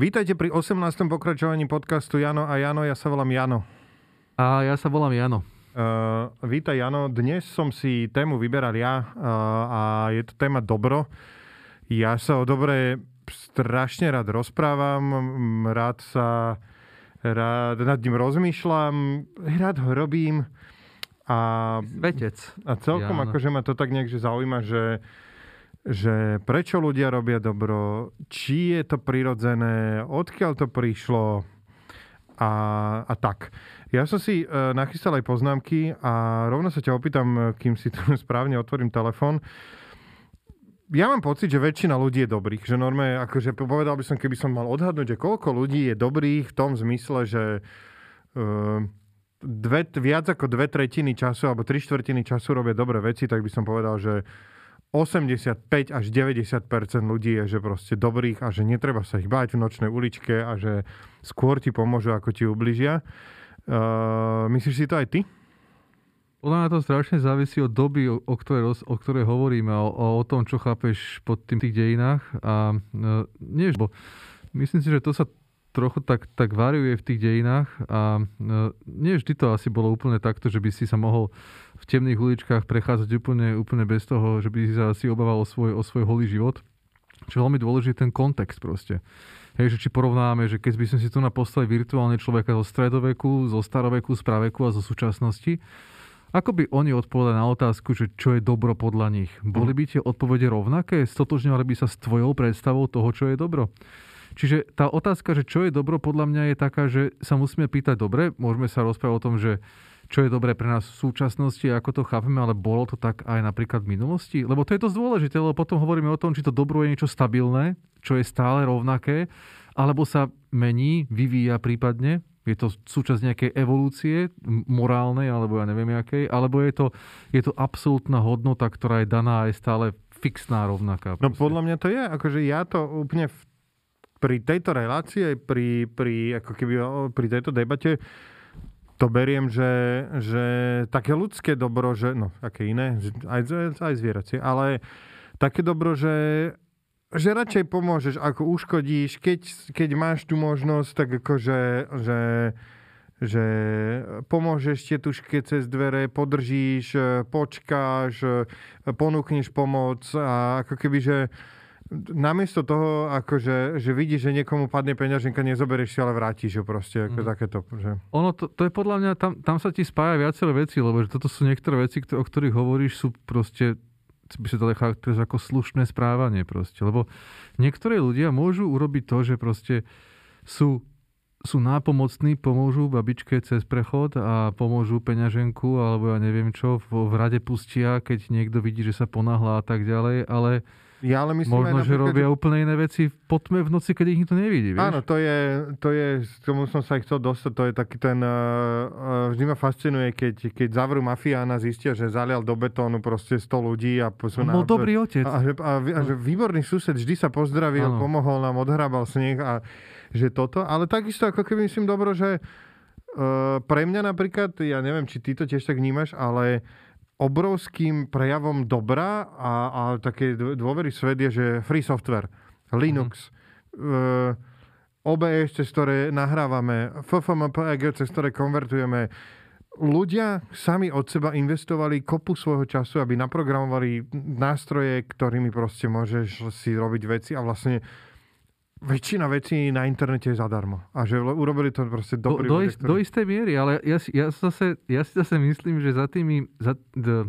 Vítajte pri 18. pokračovaní podcastu Jano a Jano, ja sa volám Jano. A ja sa volám Jano. Uh, vítaj Jano, dnes som si tému vyberal ja uh, a je to téma dobro. Ja sa o dobre strašne rád rozprávam, rád sa rád nad ním rozmýšľam, rád ho robím a, Vetec. a celkom Jano. akože ma to tak nejak že zaujíma, že že prečo ľudia robia dobro, či je to prirodzené, odkiaľ to prišlo a, a tak. Ja som si e, nachystal aj poznámky a rovno sa ťa opýtam, kým si tu správne otvorím telefón. Ja mám pocit, že väčšina ľudí je dobrých. Že normálne, akože povedal by som, keby som mal odhadnúť, že koľko ľudí je dobrých v tom zmysle, že e, dve, viac ako dve tretiny času alebo tri štvrtiny času robia dobré veci, tak by som povedal, že 85 až 90% ľudí je, že proste dobrých a že netreba sa ich báť v nočnej uličke a že skôr ti pomôžu, ako ti ubližia. Uh, myslíš si to aj ty? Podľa mňa to strašne závisí od doby, o, ktorej, o ktorej hovoríme, o, o, tom, čo chápeš pod tým tých dejinách. A e, nie, bo myslím si, že to sa trochu tak, tak variuje v tých dejinách a e, nie vždy to asi bolo úplne takto, že by si sa mohol temných uličkách prechádzať úplne, úplne bez toho, že by si obával o svoj, o svoj holý život. Čo je veľmi dôležitý ten kontext proste. Hej, že či porovnáme, že keď by sme si tu naposlali virtuálne človeka zo stredoveku, zo staroveku, z praveku a zo súčasnosti, ako by oni odpovedali na otázku, že čo je dobro podľa nich? Boli by tie odpovede rovnaké? Stotožňovali by sa s tvojou predstavou toho, čo je dobro? Čiže tá otázka, že čo je dobro, podľa mňa je taká, že sa musíme pýtať, dobre, môžeme sa rozprávať o tom, že čo je dobré pre nás v súčasnosti, ako to chápeme, ale bolo to tak aj napríklad v minulosti? Lebo to je dosť dôležité, lebo potom hovoríme o tom, či to dobro je niečo stabilné, čo je stále rovnaké, alebo sa mení, vyvíja prípadne, je to súčasť nejakej evolúcie morálnej, alebo ja neviem akej, alebo je to, je to absolútna hodnota, ktorá je daná aj stále fixná, rovnaká. No podľa mňa to je, akože ja to úplne v, pri tejto relácii, pri, pri, ako keby, pri tejto debate to beriem, že, že také ľudské dobro, že, no, aké iné, aj, aj zvieracie, ale také dobro, že, že radšej pomôžeš, ako uškodíš, keď, keď máš tú možnosť, tak akože, že, že pomôžeš tetuške cez dvere, podržíš, počkáš, ponúkneš pomoc a ako keby, že namiesto toho, akože, že vidíš, že niekomu padne peňaženka, nezoberieš si, ale vrátiš ho proste, ako mm. takéto. Že... Ono, to, to je podľa mňa, tam, tam sa ti spája viaceré veci, lebo že toto sú niektoré veci, o ktorých hovoríš, sú proste by sa to charakterizovať ako slušné správanie proste. Lebo niektorí ľudia môžu urobiť to, že proste sú, sú nápomocní, pomôžu babičke cez prechod a pomôžu peňaženku alebo ja neviem čo, v, v rade pustia, keď niekto vidí, že sa ponáhla a tak ďalej, ale ja ale myslím Možno, že robia úplne iné veci po tme v noci, keď ich nikto nevidí, vieš? Áno, to je, to je, k tomu som sa aj chcel dostať, to je taký ten, uh, vždy ma fascinuje, keď, keď zavrú mafiána, zistia, že zalial do betónu proste 100 ľudí a sú na, dobrý otec. A, a, a, a že výborný sused vždy sa pozdravil, ano. pomohol nám, odhrabal sneh a že toto, ale takisto ako keby myslím dobro, že uh, pre mňa napríklad, ja neviem, či ty to tiež tak vnímaš, ale obrovským prejavom dobra a, a také dôvery svet je, že free software, Linux, mm-hmm. OBS, cez ktoré nahrávame, FFmpeg, cez ktoré konvertujeme. Ľudia sami od seba investovali kopu svojho času, aby naprogramovali nástroje, ktorými proste môžeš si robiť veci a vlastne väčšina vecí na internete je zadarmo. A že urobili to proste dobrý do, do, ist, ktorý... do istej miery, ale ja, si, ja, zase, ja si zase myslím, že za tými, za, d,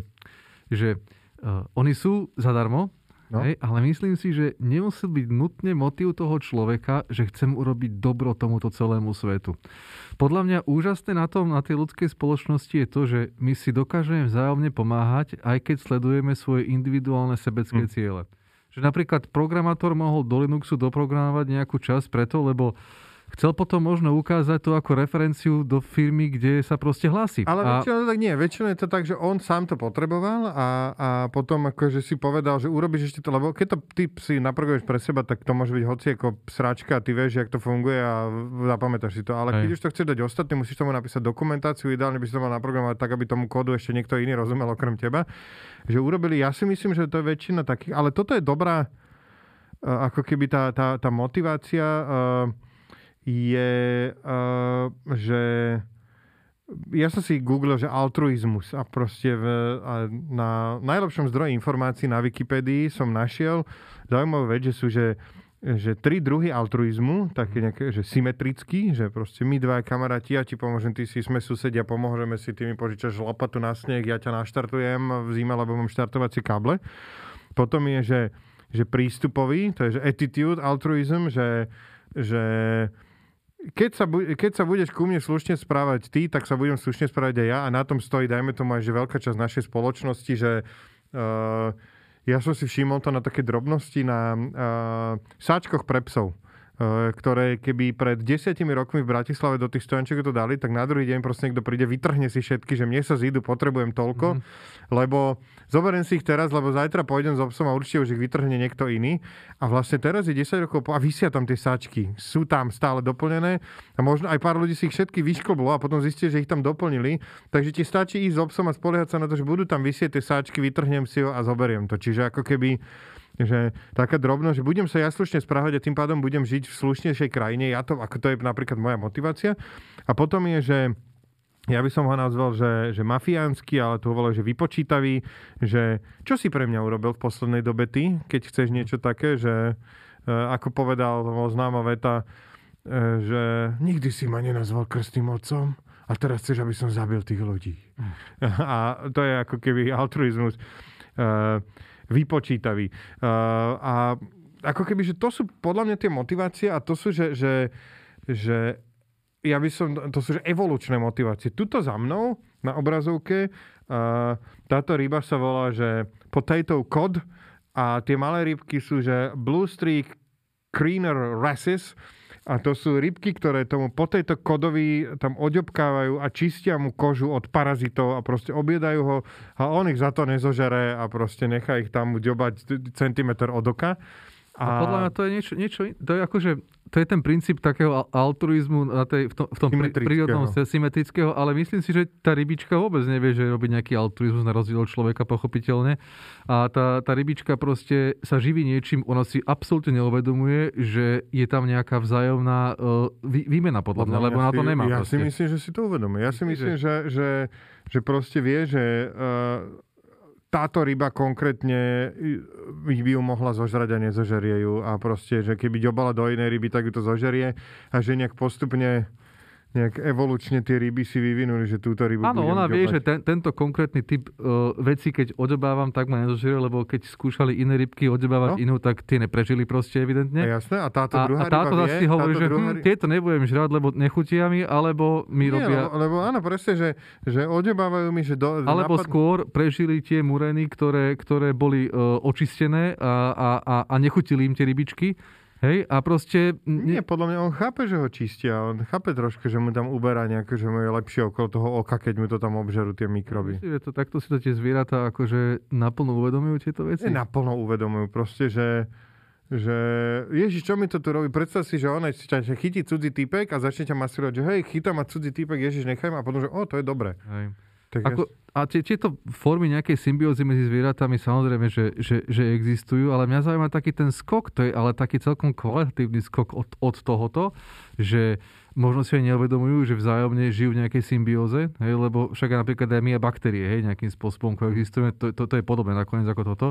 že uh, oni sú zadarmo, no. hej, ale myslím si, že nemusí byť nutne motív toho človeka, že chcem urobiť dobro tomuto celému svetu. Podľa mňa úžasné na tom, na tej ľudskej spoločnosti je to, že my si dokážeme vzájomne pomáhať, aj keď sledujeme svoje individuálne sebecké hm. ciele. Že napríklad programátor mohol do Linuxu doprogramovať nejakú časť preto, lebo chcel potom možno ukázať to ako referenciu do firmy, kde sa proste hlási. Ale a... väčšinou to tak nie. Väčšinou je to tak, že on sám to potreboval a, a potom akože si povedal, že urobíš ešte to, lebo keď to ty si naprogramuješ pre seba, tak to môže byť hoci ako sračka, ty vieš, jak to funguje a zapamätáš si to. Ale keď Hej. už to chceš dať ostatným, musíš tomu napísať dokumentáciu, ideálne by si to mal naprogramovať tak, aby tomu kódu ešte niekto iný rozumel okrem teba že urobili, ja si myslím, že to je väčšina takých, ale toto je dobrá, ako keby tá, tá, tá motivácia uh, je, uh, že ja som si googlil, že altruizmus a proste v, a na najlepšom zdroji informácií na Wikipedii som našiel zaujímavú vec, že sú, že že tri druhy altruizmu, také nejaké, že symetrický, že proste my dva kamaráti, ja ti pomôžem, ty si sme susedia, pomôžeme si, ty mi požičaš lopatu na sneh, ja ťa naštartujem v zime, lebo mám štartovacie káble. Potom je, že, že prístupový, to je že attitude altruizm, že, že keď sa, keď sa budeš ku mne slušne správať ty, tak sa budem slušne správať aj ja a na tom stojí, dajme tomu aj, že veľká časť našej spoločnosti, že uh, ja som si všimol to na také drobnosti na uh, sáčkoch pre psov ktoré keby pred desiatimi rokmi v Bratislave do tých stojančiek to dali, tak na druhý deň proste niekto príde, vytrhne si všetky, že mne sa zídu, potrebujem toľko, mm. lebo zoberiem si ich teraz, lebo zajtra pôjdem s obsom a určite už ich vytrhne niekto iný. A vlastne teraz je 10 rokov a vysia tam tie sáčky. Sú tam stále doplnené a možno aj pár ľudí si ich všetky vyšklblo a potom zistie, že ich tam doplnili. Takže ti stačí ísť s obsom a spoliehať sa na to, že budú tam vysieť tie sáčky, vytrhnem si ho a zoberiem to. Čiže ako keby že taká drobnosť, že budem sa ja slušne správať a tým pádom budem žiť v slušnejšej krajine. Ja to, ako to je napríklad moja motivácia. A potom je, že ja by som ho nazval, že, že mafiánsky, ale to hovorilo, že vypočítavý, že čo si pre mňa urobil v poslednej dobe ty, keď chceš niečo také, že e, ako povedal známa veta, e, že nikdy si ma nenazval krstným otcom a teraz chceš, aby som zabil tých ľudí. Hm. A to je ako keby altruizmus. Vypočítavý. Uh, a ako keby, že to sú podľa mňa tie motivácie a to sú, že, že, že ja by som, to sú že evolučné motivácie. Tuto za mnou na obrazovke uh, táto ryba sa volá, že potato cod a tie malé rybky sú, že blue streak creener races a to sú rybky, ktoré tomu po tejto kodovi tam oďobkávajú a čistia mu kožu od parazitov a proste obiedajú ho a on ich za to nezožere a proste nechá ich tam ďobať centimetr od oka. A... a podľa mňa to je niečo, niečo to je akože to je ten princíp takého altruizmu na tej, v tom, v tom prírodnom symetrického, ale myslím si, že tá rybička vôbec nevie, že robí nejaký altruizmus na rozdiel od človeka, pochopiteľne. A tá, tá rybička proste sa živí niečím, ona si absolútne neuvedomuje, že je tam nejaká vzájomná uh, vý, výmena podľa mňa, lebo ja na to nemá. Ja proste. si myslím, že si to uvedomuje. Ja si myslím, že, že, že proste vie, že uh, táto ryba konkrétne by ju mohla zožrať a nezožerie ju. A proste, že keby ďobala do inej ryby, tak ju to zožerie. A že nejak postupne nejak evolučne tie ryby si vyvinuli, že túto rybu Áno, ona vie, že ten, tento konkrétny typ uh, veci, keď odobávam, tak ma nezožerie, lebo keď skúšali iné rybky odobávať no? inú, tak tie neprežili proste evidentne. A jasné, a táto druhá a, a táto ryba vie, hovorí, že druhá... hm, tieto nebudem žrať, lebo nechutia mi, alebo mi Nie, robia... Lebo, lebo áno, presne, že, že odobávajú mi, že... Do, alebo napad... skôr prežili tie mureny, ktoré, ktoré boli uh, očistené a, a, a, a nechutili im tie rybičky Hej, a proste... Nie, podľa mňa on chápe, že ho čistia. On chápe trošku, že mu tam uberá nejaké, že mu je lepšie okolo toho oka, keď mu to tam obžerú tie mikroby. Že to takto si to tie zvieratá akože naplno uvedomujú tieto veci? Nie, naplno uvedomujú. Proste, že že Ježiš, čo mi to tu robí? Predstav si, že on ťa chytí cudzí typek a začne ťa masírovať, že hej, chytá ma cudzí typek, Ježiš, nechaj ma a potom, že o, to je dobré. Hej. Tak Ako, a tie, tieto formy nejakej symbiózy medzi zvieratami samozrejme, že, že, že existujú, ale mňa zaujíma taký ten skok, to je ale taký celkom kvalitatívny skok od, od tohoto, že možno si aj neuvedomujú, že vzájomne žijú v nejakej symbióze, hej, lebo však napríklad aj my a baktérie hej, nejakým spôsobom koexistujeme, to, to, to je podobné nakoniec ako toto.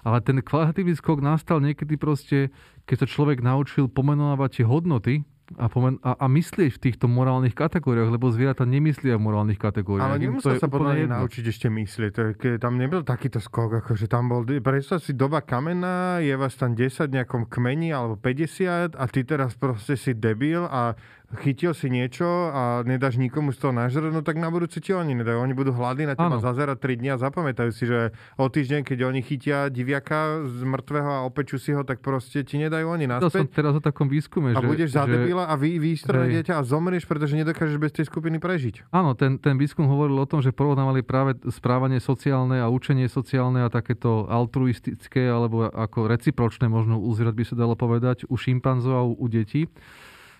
Ale ten kvalitatívny skok nastal niekedy proste, keď sa človek naučil pomenovať tie hodnoty, a, pomen- a, a myslieť v týchto morálnych kategóriách, lebo zvieratá nemyslia v morálnych kategóriách. Ale nemusel sa podľa naučiť ešte myslieť. To je, keď tam nebyl takýto skok, akože tam bol, predstav si doba kamená, je vás tam 10 nejakom kmeni alebo 50 a ty teraz proste si debil a chytil si niečo a nedáš nikomu z toho nažrať, no tak na budúce ti oni nedajú. Oni budú hladní na teba zazerať 3 dní a zapamätajú si, že o týždeň, keď oni chytia diviaka z mŕtvého a opečú si ho, tak proste ti nedajú oni naspäť. To som teraz o takom výskume, a že... budeš zadebila a vy, dieťa a zomrieš, pretože nedokážeš bez tej skupiny prežiť. Áno, ten, ten výskum hovoril o tom, že porovnávali práve správanie sociálne a učenie sociálne a takéto altruistické alebo ako recipročné možno uzrieť by sa dalo povedať u šimpanzov a u, u detí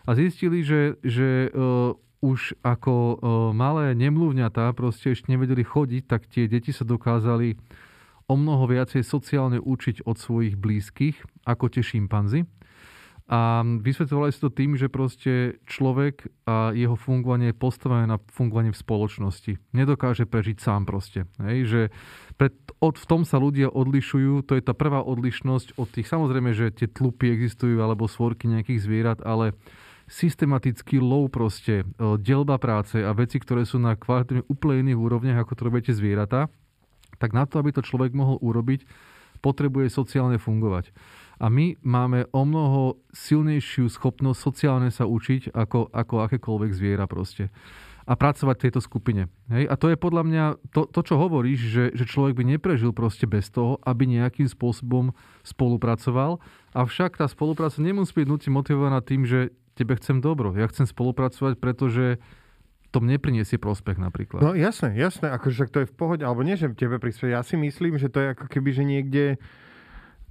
a zistili, že, že uh, už ako uh, malé nemluvňatá proste ešte nevedeli chodiť, tak tie deti sa dokázali o mnoho viacej sociálne učiť od svojich blízkych, ako tie šimpanzi. A vysvetľovali si to tým, že proste človek a jeho fungovanie je postavené na fungovanie v spoločnosti. Nedokáže prežiť sám proste. Hej? Že pred, od, v tom sa ľudia odlišujú, to je tá prvá odlišnosť od tých, samozrejme, že tie tlupy existujú alebo svorky nejakých zvierat, ale systematický lov proste, e, delba práce a veci, ktoré sú na kvalitne úplne iných úrovniach, ako to robíte zvieratá, tak na to, aby to človek mohol urobiť, potrebuje sociálne fungovať. A my máme o mnoho silnejšiu schopnosť sociálne sa učiť ako, ako akékoľvek zviera proste. A pracovať v tejto skupine. Hej? A to je podľa mňa to, to čo hovoríš, že, že človek by neprežil proste bez toho, aby nejakým spôsobom spolupracoval. Avšak tá spolupráca nemusí byť nutne motivovaná tým, že tebe chcem dobro. Ja chcem spolupracovať, pretože to mne priniesie prospech napríklad. No jasné, jasné, akože to je v pohode, alebo nie, že tebe prispieje. Ja si myslím, že to je ako keby, že niekde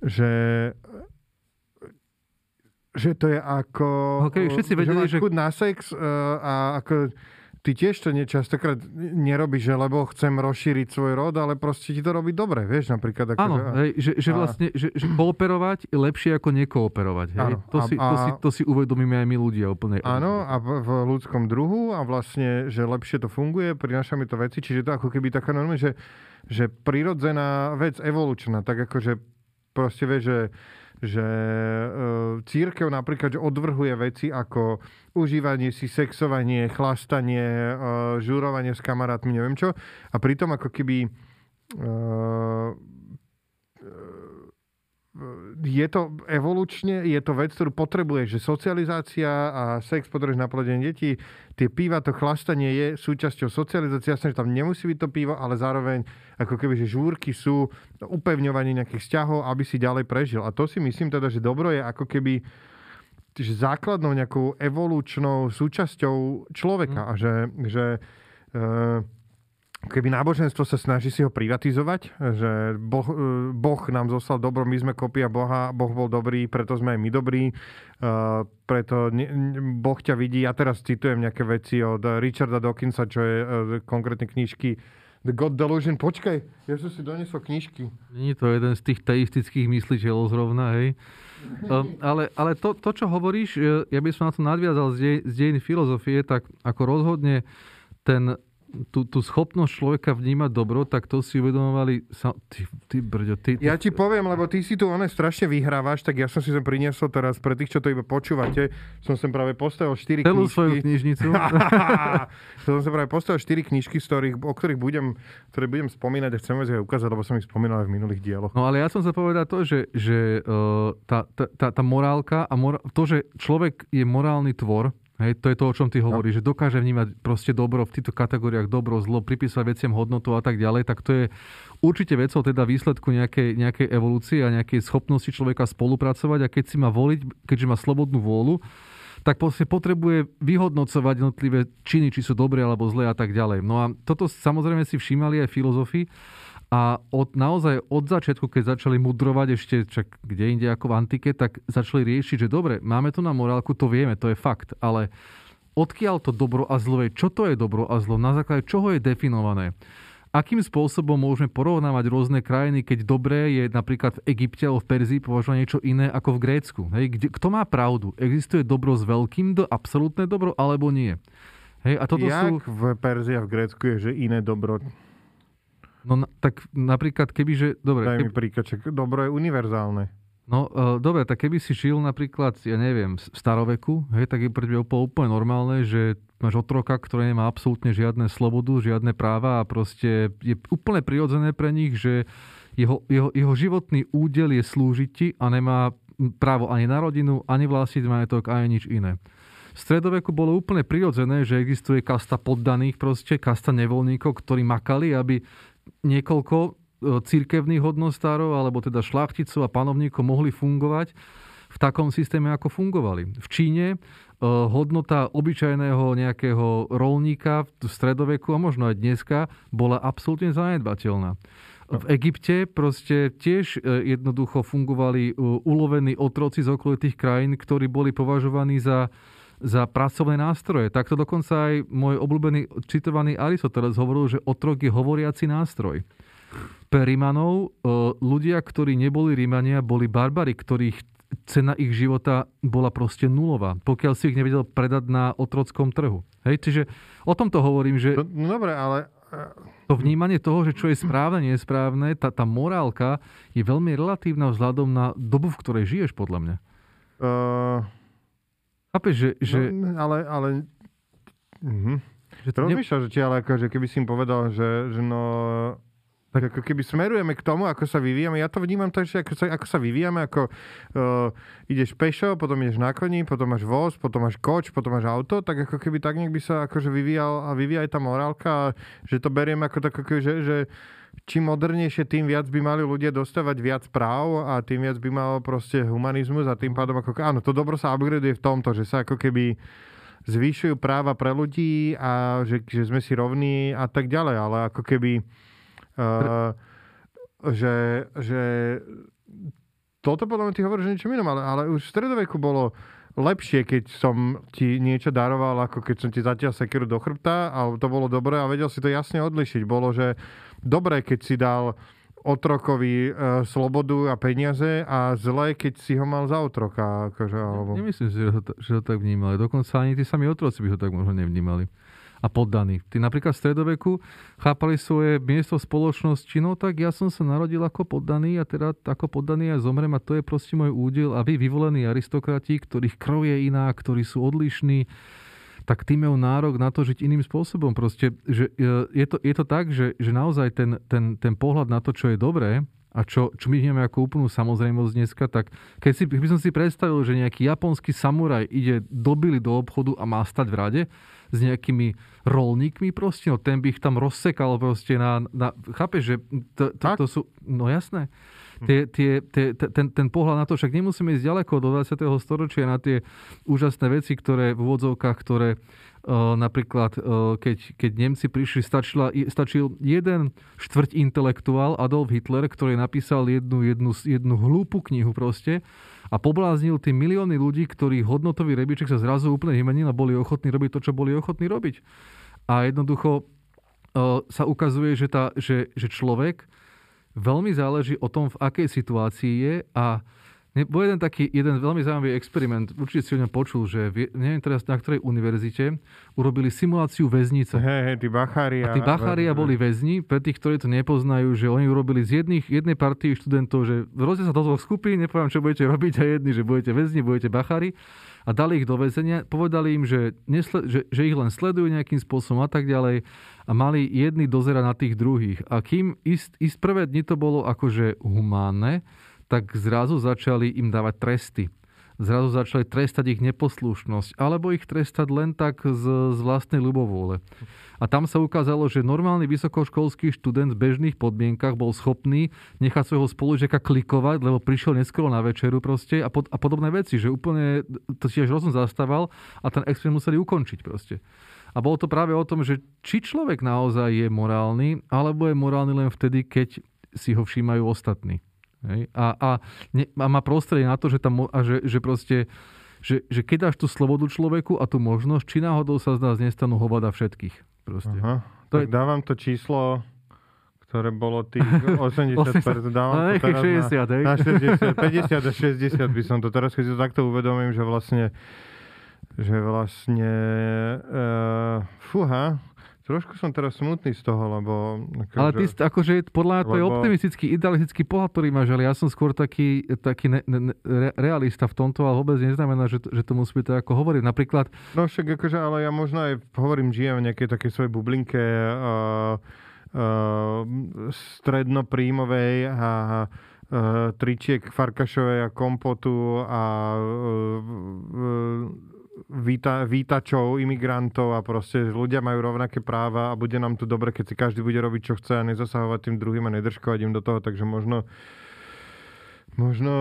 že že to je ako... Okay, všetci vedeli, že, že... na sex uh, a ako ty tiež to nie, častokrát nerobíš, že lebo chcem rozšíriť svoj rod, ale proste ti to robí dobre, vieš, napríklad. Ako, Áno, že, hej, že, že a... vlastne, že, že kooperovať je lepšie ako nekooperovať. Hej? Áno, to, a, si, to, si, to si uvedomíme aj my ľudia úplne. Áno, a v, v ľudskom druhu a vlastne, že lepšie to funguje, prináša mi to veci, čiže to ako keby taká normálne, že, že prirodzená vec, evolučná, tak ako, že proste vieš, že že e, církev napríklad odvrhuje veci ako užívanie si, sexovanie, chlastanie, e, žurovanie s kamarátmi, neviem čo. A pritom ako keby e, je to evolučne, je to vec, ktorú potrebuješ, že socializácia a sex potrebuješ na plodenie detí. Tie píva, to chlastanie je súčasťou socializácie. Jasne, že tam nemusí byť to pivo, ale zároveň ako keby, že žúrky sú upevňovanie nejakých vzťahov, aby si ďalej prežil. A to si myslím teda, že dobro je ako keby že základnou nejakou evolučnou súčasťou človeka. Mm. A že, že e, keby náboženstvo sa snaží si ho privatizovať, že boh, e, boh nám zostal dobro, my sme kopia Boha, Boh bol dobrý, preto sme aj my dobrí, uh, preto Boh ťa vidí. Ja teraz citujem nejaké veci od Richarda Dawkinsa, čo je uh, konkrétne knižky The God Delusion. Počkaj, ja som si doniesol knižky. Nie je to jeden z tých teistických mysliteľov zrovna, hej? Ale ale to, to, čo hovoríš, ja by som na to nadviazal z dejiny filozofie, tak ako rozhodne ten tú, tú schopnosť človeka vnímať dobro, tak to si uvedomovali... Sa, ty, ty brďo, ty, Ja ti poviem, lebo ty si tu one strašne vyhrávaš, tak ja som si sem priniesol teraz pre tých, čo to iba počúvate, som sem práve postavil 4 Celú knižky. svoju knižnicu. som sem práve postavil 4 knižky, z ktorých, o ktorých budem, ktoré budem spomínať a chcem aj ukázať, lebo som ich spomínal aj v minulých dieloch. No ale ja som sa povedať to, že, že uh, tá, tá, tá, tá morálka a mor- to, že človek je morálny tvor, Hej, to je to, o čom ty hovoríš, no. že dokáže vnímať proste dobro v týchto kategóriách dobro, zlo, pripísať veciam hodnotu a tak ďalej, tak to je určite vecou teda výsledku nejakej, nejakej evolúcie a nejakej schopnosti človeka spolupracovať a keď si má voliť, keďže má slobodnú vôľu, tak potrebuje vyhodnocovať jednotlivé činy, či sú dobré alebo zlé a tak ďalej. No a toto samozrejme si všímali aj filozofi, a od, naozaj od začiatku, keď začali mudrovať ešte, čak kde inde ako v antike, tak začali riešiť, že dobre, máme tu na morálku, to vieme, to je fakt, ale odkiaľ to dobro a zlo je, čo to je dobro a zlo, na základe čoho je definované. Akým spôsobom môžeme porovnávať rôzne krajiny, keď dobré je napríklad v Egypte alebo v Perzii považované niečo iné ako v Grécku? Hej, kde, kto má pravdu? Existuje dobro s veľkým do, absolútne dobro, alebo nie? Hej, a toto Jak sú... v Perzii a v Grécku je, že iné dobro No tak napríklad keby, že... Dobre, Daj mi príklad, dobro je univerzálne. No, uh, dobre, tak keby si žil napríklad, ja neviem, v staroveku, hej, tak je pre teba úplne normálne, že máš otroka, ktorý nemá absolútne žiadne slobodu, žiadne práva a proste je úplne prirodzené pre nich, že jeho, jeho, jeho životný údel je slúžiť ti a nemá právo ani na rodinu, ani vlastniť majetok, ani nič iné. V stredoveku bolo úplne prirodzené, že existuje kasta poddaných proste, kasta nevoľníkov, ktorí makali, aby niekoľko e, církevných hodnostárov, alebo teda šlachticov a panovníkov mohli fungovať v takom systéme, ako fungovali. V Číne e, hodnota obyčajného nejakého rolníka v stredoveku a možno aj dneska bola absolútne zanedbateľná. V Egypte proste tiež e, jednoducho fungovali ulovení otroci z okolitých krajín, ktorí boli považovaní za za pracovné nástroje. Takto dokonca aj môj obľúbený citovaný Aristoteles hovoril, že otrok je hovoriaci nástroj. pre Rimanov ľudia, ktorí neboli Rímania, boli barbary, ktorých cena ich života bola proste nulová, pokiaľ si ich nevedel predať na otrockom trhu. Hej, čiže o tomto hovorím, že... No, no dobre, ale... To vnímanie toho, že čo je správne, nesprávne, tá, tá morálka je veľmi relatívna vzhľadom na dobu, v ktorej žiješ, podľa mňa. Uh... Chápeš, že... že... No, ale... ale... Mhm. Že to Rozmýšľaš, ne... že či ale akože keby si im povedal, že, že no tak ako keby smerujeme k tomu, ako sa vyvíjame. Ja to vnímam tak, že ako sa, ako sa vyvíjame, ako uh, ideš pešo, potom ideš na koni, potom máš voz, potom máš koč, potom máš auto, tak ako keby tak nejak by sa akože vyvíjal a vyvíja aj tá morálka, že to beriem ako tak, ako, že, že čím modernejšie, tým viac by mali ľudia dostávať viac práv a tým viac by mal proste humanizmus a tým pádom ako, áno, to dobro sa upgradeuje v tomto, že sa ako keby zvýšujú práva pre ľudí a že, že sme si rovní a tak ďalej, ale ako keby Uh, že, že toto podľa mňa ty hovoríš niečo inom, ale, ale už v stredoveku bolo lepšie, keď som ti niečo daroval, ako keď som ti zatiaľ sekeru do chrbta, ale to bolo dobré a vedel si to jasne odlišiť. Bolo, že dobré, keď si dal otrokovi e, slobodu a peniaze a zlé, keď si ho mal za otroka. Akože, alebo... Nemyslím si, že ho, že ho tak vnímali. Dokonca ani tí sami otroci by ho tak možno nevnímali a poddaní. Tí napríklad v stredoveku chápali svoje miesto v spoločnosti, no tak ja som sa narodil ako poddaný a teda ako poddaný aj zomrem a to je proste môj údel a vy vyvolení aristokrati, ktorých krv je iná, ktorí sú odlišní, tak tým majú nárok na to žiť iným spôsobom. Proste, že e, je, to, je to tak, že, že naozaj ten, ten, ten pohľad na to, čo je dobré, a čo, čo my vnímame ako úplnú samozrejmosť dneska, tak keď si, by som si predstavil, že nejaký japonský samuraj ide do do obchodu a má stať v rade, s nejakými rolníkmi proste, no ten by ich tam rozsekal proste na, na chápeš, že to, to, to sú, no jasné, tie, tie, tie, ten, ten pohľad na to, však nemusíme ísť ďaleko do 20. storočia na tie úžasné veci, ktoré v úvodzovkách, ktoré uh, napríklad, uh, keď, keď Nemci prišli, stačila, stačil jeden štvrť intelektuál Adolf Hitler, ktorý napísal jednu, jednu, jednu hlúpu knihu proste, a pobláznil tí milióny ľudí, ktorí hodnotový rebiček sa zrazu úplne vymenil a boli ochotní robiť to, čo boli ochotní robiť. A jednoducho uh, sa ukazuje, že, tá, že, že človek veľmi záleží o tom, v akej situácii je a bol jeden taký, jeden veľmi zaujímavý experiment, určite si o ňom počul, že neviem teraz na ktorej univerzite urobili simuláciu väznice. Hej, hej, tí bachária. A tí bachária boli väzni, pre tých, ktorí to nepoznajú, že oni urobili z jedných, jednej partii študentov, že rozdiel sa do dvoch skupín, nepoviem, čo budete robiť a jedni, že budete väzni, budete bachári a dali ich do väzenia, povedali im, že, nesle, že, že ich len sledujú nejakým spôsobom a tak ďalej a mali jedni dozera na tých druhých. A kým ist, ist prvé dni to bolo akože humánne, tak zrazu začali im dávať tresty. Zrazu začali trestať ich neposlušnosť, alebo ich trestať len tak z, z vlastnej ľubovôle. A tam sa ukázalo, že normálny vysokoškolský študent v bežných podmienkach bol schopný nechať svojho spolužiaka klikovať, lebo prišiel neskoro na večeru proste a, pod, a podobné veci, že úplne to si až rozum zastával a ten experiment museli ukončiť proste. A bolo to práve o tom, že či človek naozaj je morálny, alebo je morálny len vtedy, keď si ho všímajú ostatní. Hej? A, a, ne, a má prostredie na to, že, tam, a že, že proste že, že keď dáš tú slobodu človeku a tú možnosť, či náhodou sa z nás nestanú hovada všetkých. Proste. Aha. To tak je... dávam to číslo, ktoré bolo tých 80%, dávam to teraz 60, na, na 60, 50 a 60 by som to teraz, keď si to takto uvedomím, že vlastne že vlastne uh, fúha, Trošku som teraz smutný z toho, lebo... Akože, ale ty, akože podľa mňa to lebo... je optimistický, idealistický pohľad, ktorý máš, ale ja som skôr taký, taký ne, ne, re, realista v tomto, ale vôbec neznamená, že, že to musí byť tak, ako hovoriť. Napríklad... No však akože, ale ja možno aj hovorím, žijem v nejakej takej svojej bublinke uh, uh, strednopríjmovej a uh, tričiek farkašovej a kompotu a uh, uh, víta, vítačov, imigrantov a proste ľudia majú rovnaké práva a bude nám tu dobre, keď si každý bude robiť, čo chce a nezasahovať tým druhým a nedržkovať im do toho, takže možno možno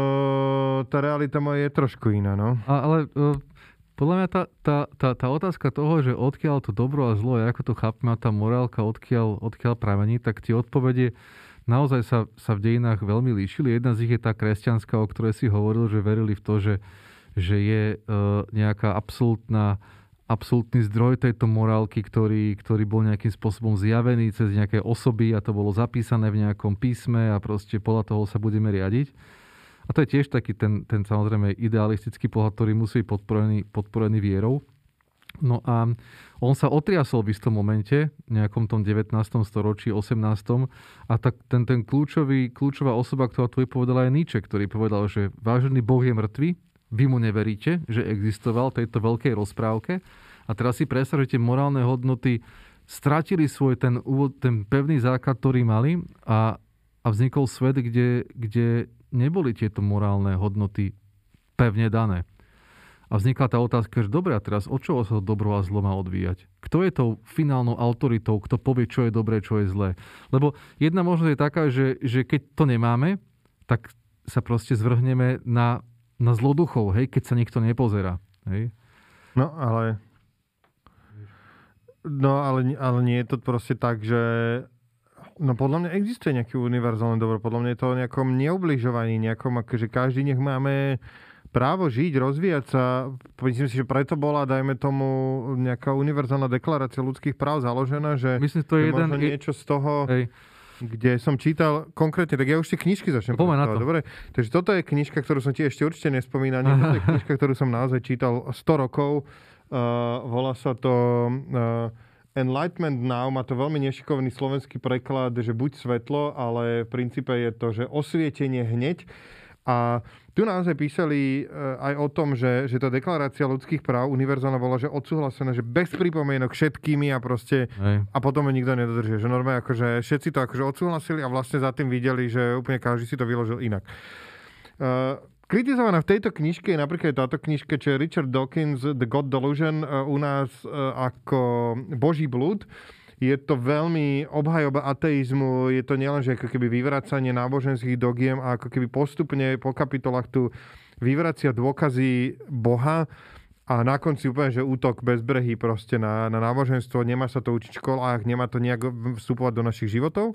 tá realita moja je trošku iná, no. A, ale uh, podľa mňa tá, tá, tá, tá otázka toho, že odkiaľ to dobro a zlo, ako to chápeme, a tá morálka odkiaľ, odkiaľ pramení, tak tie odpovede naozaj sa, sa v dejinách veľmi líšili. Jedna z nich je tá kresťanská, o ktorej si hovoril, že verili v to, že že je e, nejaká absolútna absolútny zdroj tejto morálky, ktorý, ktorý bol nejakým spôsobom zjavený cez nejaké osoby a to bolo zapísané v nejakom písme a proste podľa toho sa budeme riadiť. A to je tiež taký ten, ten samozrejme idealistický pohľad, ktorý musí byť podporený, podporený vierou. No a on sa otriasol v istom momente, nejakom tom 19. storočí, 18. A tak ten, ten kľúčový, kľúčová osoba, ktorá tu povedala, je Nietzsche, ktorý povedal, že vážený Boh je mŕtvy, vy mu neveríte, že existoval v tejto veľkej rozprávke. A teraz si predstavte, morálne hodnoty stratili svoj ten, ten pevný základ, ktorý mali a, a vznikol svet, kde, kde neboli tieto morálne hodnoty pevne dané. A vznikla tá otázka, že dobre, a teraz od čoho sa dobro a zlo má odvíjať? Kto je tou finálnou autoritou, kto povie, čo je dobré, čo je zlé? Lebo jedna možnosť je taká, že, že keď to nemáme, tak sa proste zvrhneme na, na zloduchov, hej, keď sa nikto nepozerá. Hej? No, ale... No, ale, ale nie je to proste tak, že No podľa mňa existuje nejaký univerzálne dobro. Podľa mňa je to o nejakom neubližovaní, nejakom, akože každý nech máme právo žiť, rozvíjať sa. Myslím si, že preto bola, dajme tomu, nejaká univerzálna deklarácia ľudských práv založená, že Myslím, to je jeden... niečo z toho... Hej kde som čítal konkrétne, tak ja už tie knižky začnem Poďme na to. Dobre, takže toto je knižka, ktorú som ti ešte určite nespomínal. Toto je knižka, ktorú som naozaj čítal 100 rokov. Uh, volá sa to uh, Enlightenment Now má to veľmi nešikovný slovenský preklad, že buď svetlo, ale v princípe je to, že osvietenie hneď. A tu naozaj písali eh, aj o tom, že, že tá deklarácia ľudských práv univerzálna bola, že odsúhlasená, že bez pripomienok všetkými a proste Hej. a potom ju nikto nedodržie. Že normálne akože všetci to akože odsúhlasili a vlastne za tým videli, že úplne každý si to vyložil inak. Uh, Kritizovaná v tejto knižke je napríklad táto knižka, čo je Richard Dawkins, The God Delusion, e, u nás ako Boží blúd. Je to veľmi obhajoba ateizmu, je to nielen, že ako keby vyvracanie náboženských dogiem a ako keby postupne po kapitolách tu vyvracia dôkazy Boha a na konci úplne, že útok bezbrehý proste na, na náboženstvo, nemá sa to učiť v školách, nemá to nejak vstupovať do našich životov.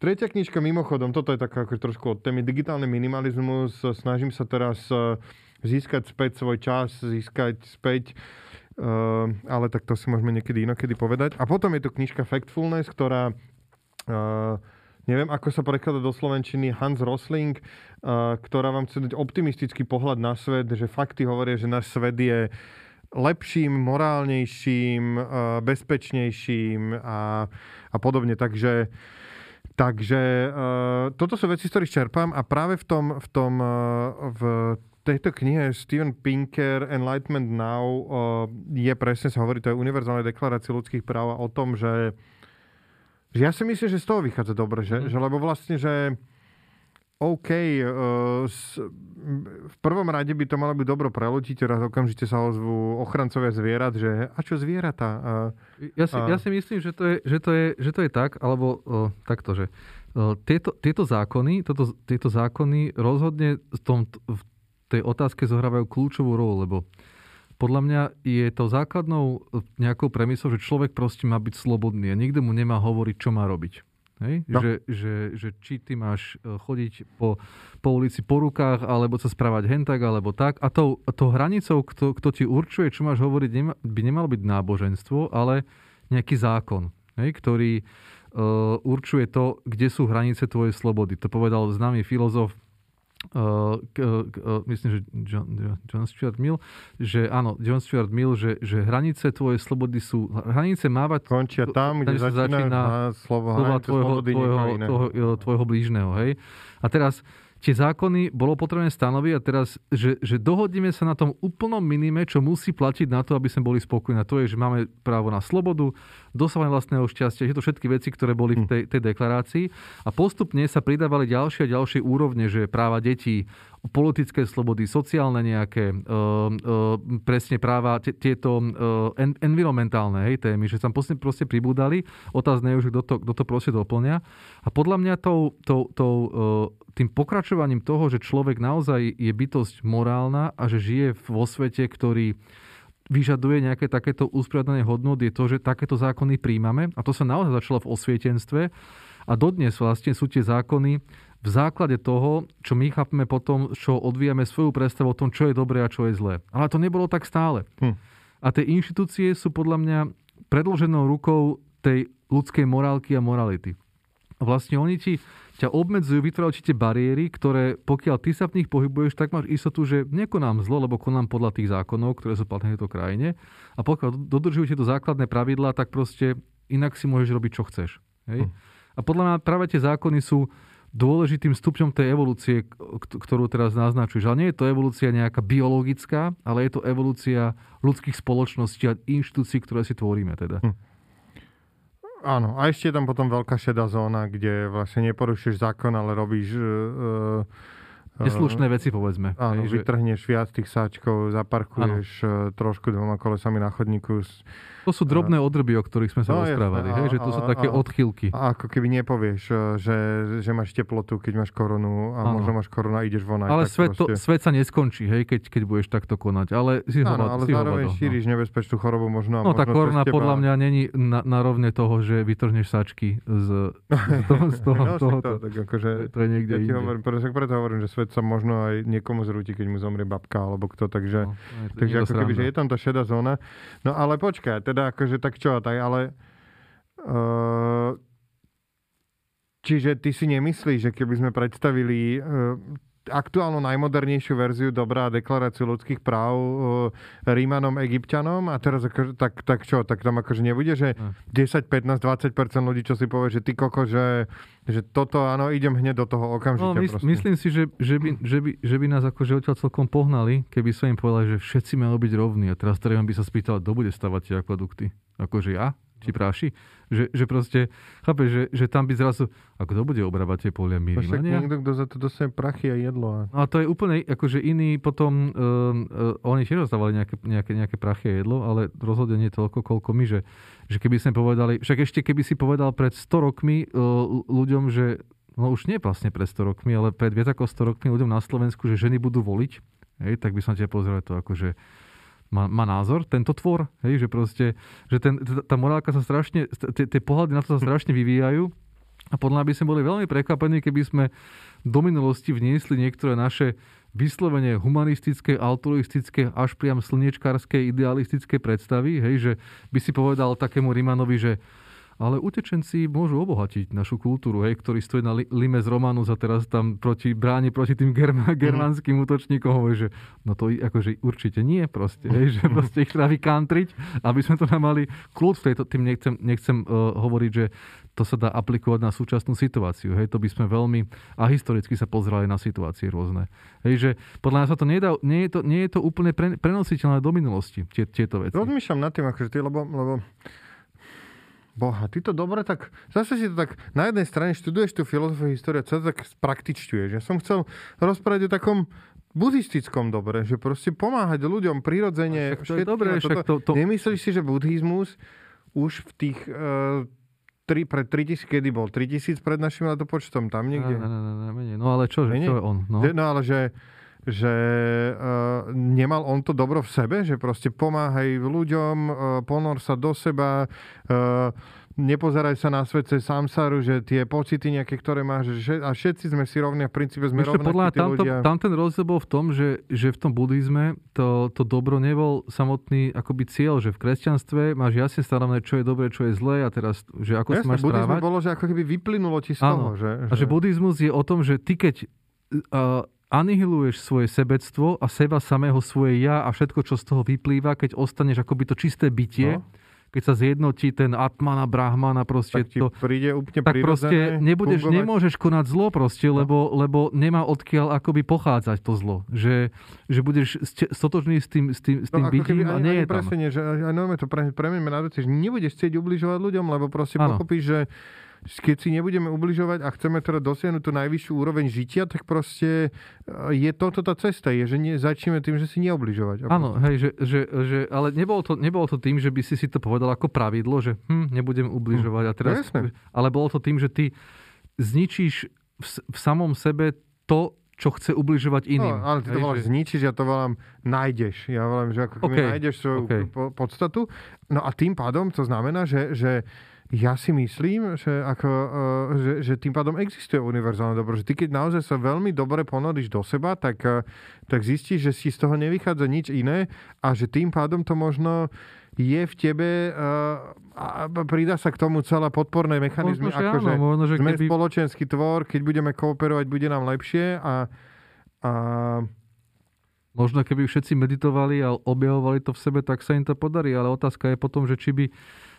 Tretia knižka mimochodom, toto je taká ako trošku od témy digitálny minimalizmus. Snažím sa teraz e, získať späť svoj čas, získať späť Uh, ale tak to si môžeme niekedy inokedy povedať. A potom je tu knižka Factfulness, ktorá uh, neviem, ako sa prekladá do Slovenčiny, Hans Rosling, uh, ktorá vám chce dať optimistický pohľad na svet, že fakty hovoria, že náš svet je lepším, morálnejším, bezpečnejším a, a podobne. Takže Takže uh, toto sú veci, z ktorých čerpám a práve v tom, v tom uh, v tejto knihe Steven Pinker Enlightenment Now uh, je presne sa hovorí, to je univerzálna deklarácia ľudských práv o tom, že, že ja si myslím, že z toho vychádza dobre, že, mm. že lebo vlastne, že OK, s, v prvom rade by to malo byť dobro pre ľudí, teraz okamžite sa ozvú ochrancovia zvierat, že a čo zvieratá? Uh, ja, si, ja si myslím, že to je, že to je, že to je tak, alebo uh, takto, že uh, tieto, tieto, zákony, toto, tieto zákony rozhodne v, tom, v tej otázke zohrávajú kľúčovú rolu, lebo podľa mňa je to základnou nejakou premisou, že človek proste má byť slobodný a nikto mu nemá hovoriť, čo má robiť. Hej? No. Že, že, že či ty máš e, chodiť po, po ulici po rukách, alebo sa správať hentak, alebo tak. A tou, tou hranicou, kto, kto ti určuje, čo máš hovoriť, nema, by nemalo byť náboženstvo, ale nejaký zákon, hej? ktorý uh, určuje to, kde sú hranice tvojej slobody. To povedal známy filozof Uh, uh, myslím, že John, John Stuart Mill, že áno, John Stuart Mill, že, že hranice tvojej slobody sú, hranice mávať... Končia tam, kde začína, začína slovo, slova tvojho, tvojho, tvojho, tvojho blížneho, hej. A teraz, tie zákony bolo potrebné stanoviť a teraz, že, že dohodneme sa na tom úplnom minime, čo musí platiť na to, aby sme boli spokojní. A to je, že máme právo na slobodu, dosávanie vlastného šťastia, že to všetky veci, ktoré boli v hm. tej, tej deklarácii. A postupne sa pridávali ďalšie a ďalšie úrovne, že práva detí, politické slobody, sociálne nejaké, uh, uh, presne práva, t- tieto en- environmentálne hej, témy, že sa proste, proste pribúdali. Otázne je, že kto to, kto to proste doplňa. A podľa mňa tou, tou, tou, uh, tým pokračovaním toho, že človek naozaj je bytosť morálna a že žije vo svete, ktorý vyžaduje nejaké takéto usporiadané hodnot, je to, že takéto zákony príjmame. A to sa naozaj začalo v osvietenstve. A dodnes vlastne sú tie zákony v základe toho, čo my chápeme potom, čo odvíjame svoju predstavu o tom, čo je dobré a čo je zlé. Ale to nebolo tak stále. Hm. A a tie inštitúcie sú podľa mňa predloženou rukou tej ľudskej morálky a morality. Vlastne oni ti ťa obmedzujú, vytvárajú tie bariéry, ktoré pokiaľ ty sa v nich pohybuješ, tak máš istotu, že nekonám zlo, lebo konám podľa tých zákonov, ktoré sú platné v tejto krajine. A pokiaľ dodržujú tieto základné pravidlá, tak proste inak si môžeš robiť, čo chceš. Hej? Hm. A podľa mňa práve tie zákony sú dôležitým stupňom tej evolúcie, ktorú teraz naznačuješ. Ale nie je to evolúcia nejaká biologická, ale je to evolúcia ľudských spoločností a inštitúcií, ktoré si tvoríme teda. Hm. Áno, a ešte je tam potom veľká šedá zóna, kde vlastne neporušuješ zákon, ale robíš uh, Neslušné veci, povedzme. Áno, hej, vytrhneš že... viac tých sáčkov, zaparkuješ áno. trošku dvoma kolesami na chodníku. To sú drobné odrby, o ktorých sme sa no, rozprávali, hej, že to sú také a, odchýlky. A ako keby nepovieš, e, že, že máš teplotu, keď máš korunu a áno. možno máš korunu a ideš von. Ale svet, proste... to, svet sa neskončí, hej, keď, keď budeš takto konať. Ale si áno, hovado, ale si zároveň hovado, šíriš no. nebezpečnú chorobu možno. No možno tá korona teba... podľa mňa není na, na rovne toho, že vytrhneš sáčky z, z toho, z toho, no, toho, to, akože, to ja hovorím, preto, preto hovorím, že sa možno aj niekomu zrúti, keď mu zomrie babka alebo kto, takže, no, takže ako keby, že je tam tá šedá zóna. No ale počkaj, teda akože tak čo, tak ale uh, čiže ty si nemyslíš, že keby sme predstavili uh, aktuálnu najmodernejšiu verziu dobrá deklaráciu ľudských práv e, Rímanom, Egyptianom a teraz ako, tak, tak čo, tak tam akože nebude, že 10, 15, 20% ľudí, čo si povie, že ty koko, že, že toto, áno, idem hneď do toho okamžite. No, mys- myslím si, že, že, by, že, by, že by nás akože odtiaľ celkom pohnali, keby som im povedal, že všetci majú byť rovní a teraz treba by sa spýtal, kto bude stavať tie akvadukty? Akože ja? Či práši. Že, že proste, chápeš, že, že tam by zrazu, a kto bude obrábať tie polia my? Však niekto, kto za to dostane prachy a jedlo. A... No a to je úplne, akože iný potom, uh, uh, oni tiež dostávali nejaké, nejaké, nejaké prachy a jedlo, ale rozhodne nie toľko, koľko my, že, že keby sme povedali, však ešte keby si povedal pred 100 rokmi uh, ľuďom, že no už nie vlastne pred 100 rokmi, ale pred viac ako 100 rokmi ľuďom na Slovensku, že ženy budú voliť, hej, tak by som ťa pozrel to akože má, má názor, tento tvor, hej, že proste, že ten, tá morálka sa strašne, tie pohľady na to sa strašne vyvíjajú. A podľa mňa by sme boli veľmi prekvapení, keby sme do minulosti vniesli niektoré naše vyslovene humanistické, altruistické, až priam slniečkárske, idealistické predstavy, hej, že by si povedal takému Rimanovi, že ale utečenci môžu obohatiť našu kultúru, hej, ktorý stojí na lime z Romanus a teraz tam proti, bráni proti tým germa, mhm. germánskym útočníkom, hovorí, že no to akože určite nie proste, hej, že proste ich treba vykantriť, aby sme to mali kľud v tejto, tým nechcem, nechcem uh, hovoriť, že to sa dá aplikovať na súčasnú situáciu. Hej, to by sme veľmi a historicky sa pozerali na situácie rôzne. Hej, že podľa mňa sa to nedá, nie je to, nie je to úplne pre, prenositeľné do minulosti, tie, tieto veci. Rozmýšľam nad tým, akože ty, lebo, lebo Boha, ty to dobre tak, zase si to tak, na jednej strane študuješ tú filozofiu histórie, čo to tak spraktičťuješ. Ja som chcel rozprávať o takom buddhistickom dobre, že proste pomáhať ľuďom prirodzene. Však to je dobré, však to, to... Nemyslíš si, že buddhizmus už v tých uh, tri, pred 3000, kedy bol? 3000 pred našim letopočtom, tam niekde? No, no, no, no, no, no ale čo, že, čo je on? No, no ale že že uh, nemal on to dobro v sebe, že proste pomáhaj ľuďom, uh, ponor sa do seba, uh, nepozeraj sa na svet cez samsaru, že tie pocity nejaké, ktoré máš, že, a všetci sme si rovní a v princípe sme Ešte rovnakí podľa, tamto, ľudia. Tam ten rozdiel bol v tom, že, že v tom buddhizme to, to dobro nebol samotný akoby cieľ, že v kresťanstve máš jasne stanovené, čo je dobré, čo je zlé a teraz, že ako Jasne, sa máš správať. bolo, že ako keby vyplynulo ti z Áno. toho. Že, že... A že buddhizmus je o tom, že ty keď uh, anihiluješ svoje sebectvo a seba samého svoje ja a všetko, čo z toho vyplýva, keď ostaneš akoby to čisté bytie, no. keď sa zjednotí ten Atmana, Brahmana, proste tak to, príde úplne tak proste nebudeš, nemôžeš konať zlo proste, no. lebo, lebo nemá odkiaľ akoby pochádzať to zlo. Že, že budeš stotožný s tým, s tým, s no, tým no, bytím a nie je tam. Presne, že aj normálne to pre, premeníme na veci, že nebudeš chcieť ubližovať ľuďom, lebo proste ano. pochopíš, že keď si nebudeme ubližovať a chceme teda dosiahnuť tú najvyššiu úroveň žitia, tak proste eh, je toto tá cesta, je, že začneme tým, že si neobližovať. Áno, hej, že, že, že, ale nebolo to, nebolo to tým, že by si si to povedal ako pravidlo, že hm, nebudem ubližovať hm, a teraz, no ale bolo to tým, že ty zničíš v, v samom sebe to, čo chce ubližovať iným. No, ale ty to voláš že... zničiš, ja to volám nájdeš. Ja volám, že ako okay. nájdeš svoju okay. podstatu. No a tým pádom to znamená, že, že ja si myslím, že, ako, uh, že, že tým pádom existuje univerzálne dobro. Že ty keď naozaj sa veľmi dobre ponoríš do seba, tak, uh, tak zistíš, že si z toho nevychádza nič iné a že tým pádom to možno je v tebe uh, a pridá sa k tomu celé podporné mechanizmy, Možno, že ako áno, možno, že sme keby- spoločenský tvor, keď budeme kooperovať, bude nám lepšie a, a Možno keby všetci meditovali a objavovali to v sebe, tak sa im to podarí, ale otázka je potom, že či by,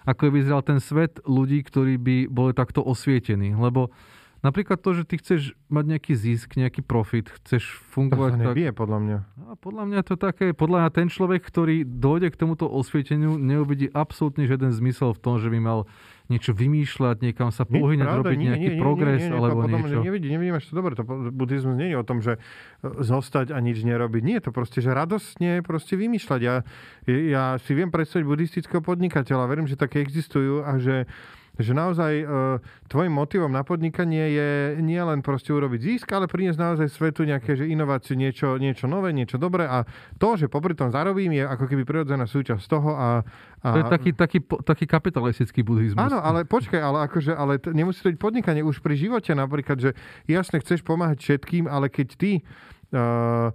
ako vyzeral ten svet ľudí, ktorí by boli takto osvietení. Lebo napríklad to, že ty chceš mať nejaký zisk, nejaký profit, chceš to sa fungovať tak... nebije, podľa mňa. A podľa mňa to také, podľa mňa ten človek, ktorý dojde k tomuto osvieteniu, neuvidí absolútne žiaden zmysel v tom, že by mal niečo vymýšľať, niekam sa Nie, pohyňať, robiť nie, nejaký nie, nie, progres nie, nie, alebo to potom niečo. Nevidí, nevidíš to dobre. To buddhizmus nie je o tom, že e, zostať a nič nerobiť. Nie, to proste, že radostne proste vymýšľať. Ja, ja si viem predstaviť buddhistického podnikateľa, verím, že také existujú a že že naozaj e, tvojim motivom na podnikanie je nie len proste urobiť zisk, ale priniesť naozaj svetu nejaké že inováciu, niečo, niečo nové, niečo dobré a to, že popri tom zarobím, je ako keby prirodzená súčasť toho a, a To je taký, taký, taký kapitalistický buddhizmus. Áno, ale počkaj, ale akože, ale t- nemusí to byť podnikanie už pri živote napríklad, že jasne chceš pomáhať všetkým, ale keď ty uh,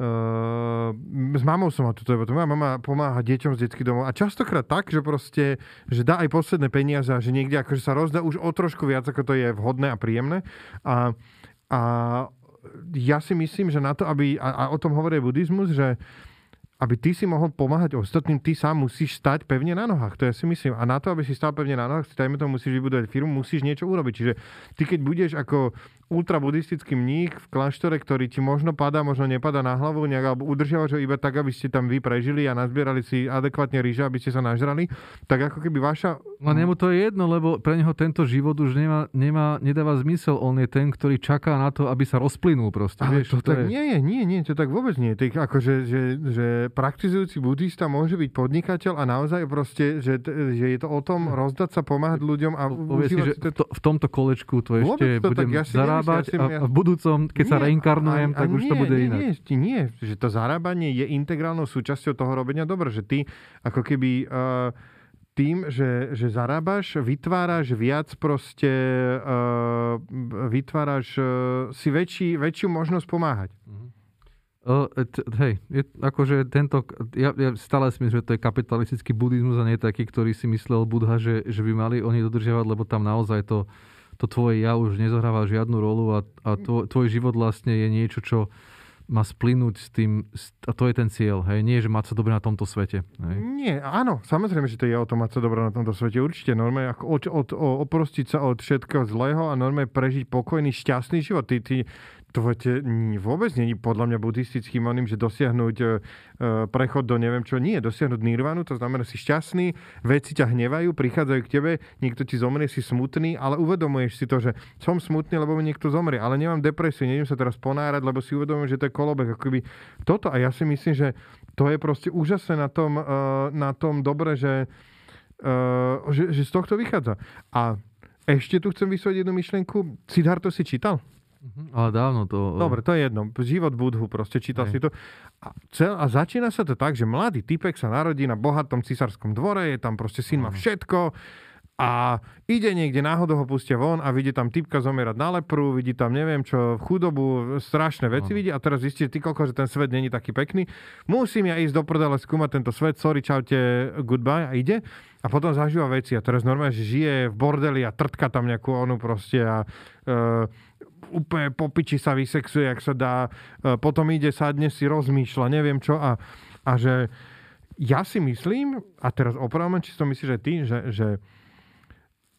Uh, s mamou som ma toto, moja mama pomáha deťom z detských domov a častokrát tak, že proste, že dá aj posledné peniaze a že niekde akože sa rozdá už o trošku viac, ako to je vhodné a príjemné. A, a ja si myslím, že na to, aby, a, a o tom hovorí buddhizmus, že aby ty si mohol pomáhať ostatným, ty sám musíš stať pevne na nohách. To ja si myslím. A na to, aby si stal pevne na nohách, si dajme tomu, musíš vybudovať firmu, musíš niečo urobiť. Čiže ty keď budeš ako ultrabuddhistický mních v kláštore, ktorý ti možno padá, možno nepadá na hlavu, nejak, alebo udržiavaš ho iba tak, aby ste tam vy prežili a nazbierali si adekvátne ríže, aby ste sa nažrali, tak ako keby vaša... No nemu to je jedno, lebo pre neho tento život už nemá, nemá, nedáva zmysel. On je ten, ktorý čaká na to, aby sa rozplynul proste. Ale vieš, to, tak nie je, nie, nie, to tak vôbec nie. Tak akože, že, že praktizujúci buddhista môže byť podnikateľ a naozaj proste, že, že je to o tom rozdať sa, pomáhať ľuďom a Povie si, že to. to, v tomto kolečku to Vôbec ešte to tak, budem ja si zarábať ja a, v budúcom, keď sa Nie, reinkarnujem, a- tak a už to nie, bude nie, inak. Nie, nie, nie, že to zarábanie je integrálnou súčasťou toho robenia dobra, že ty ako keby uh, tým, že, že zarábaš, vytváraš viac proste, uh, vytváraš uh, si väčší, väčšiu možnosť pomáhať. T- hej, je, akože tento, ja, ja stále si myslím, že to je kapitalistický buddhizmus a nie taký, ktorý si myslel Budha, že, že by mali oni dodržiavať, lebo tam naozaj to, to tvoje ja už nezohráva žiadnu rolu a, a tvoj, tvoj život vlastne je niečo, čo má splynúť s tým, a to je ten cieľ, hej, nie, že mať sa dobre na tomto svete. Hej. Nie, áno, samozrejme, že to je o tom mať sa dobre na tomto svete. Určite normálne ako od, od, o, oprostiť sa od všetkého zlého a normálne prežiť pokojný, šťastný život. Ty, ty, to te, vôbec není podľa mňa buddhistickým oným, že dosiahnuť e, e, prechod do neviem čo. Nie, dosiahnuť nirvanu, to znamená si šťastný, veci ťa hnevajú, prichádzajú k tebe, niekto ti zomrie, si smutný, ale uvedomuješ si to, že som smutný, lebo mi niekto zomrie, ale nemám depresiu, nejdem sa teraz ponárať, lebo si uvedomujem, že to je kolobek. Akoby toto a ja si myslím, že to je proste úžasné na tom, e, na tom dobre, že, že, že z tohto vychádza. A ešte tu chcem vysvetliť jednu myšlienku. Siddharto si čítal? Mhm, Ale dávno to... Dobre, to je jedno. Život Budhu, proste čítal Hej. si to. A, cel, a začína sa to tak, že mladý typek sa narodí na bohatom cisárskom dvore, je tam proste syn má všetko a ide niekde náhodou ho pustia von a vidí tam typka zomierať na lepru, vidí tam neviem čo, chudobu, strašné veci Áno. vidí a teraz zistí, ty koľko, že ten svet není taký pekný. Musím ja ísť do prdele skúmať tento svet, sorry, čaute, goodbye a ide. A potom zažíva veci a teraz normálne, že žije v bordeli a trtka tam nejakú onu proste a e, úplne po piči sa vysexuje, ak sa dá. E, potom ide, sadne si, rozmýšľa, neviem čo a, a že ja si myslím, a teraz opravom, či to myslíš aj ty, že, že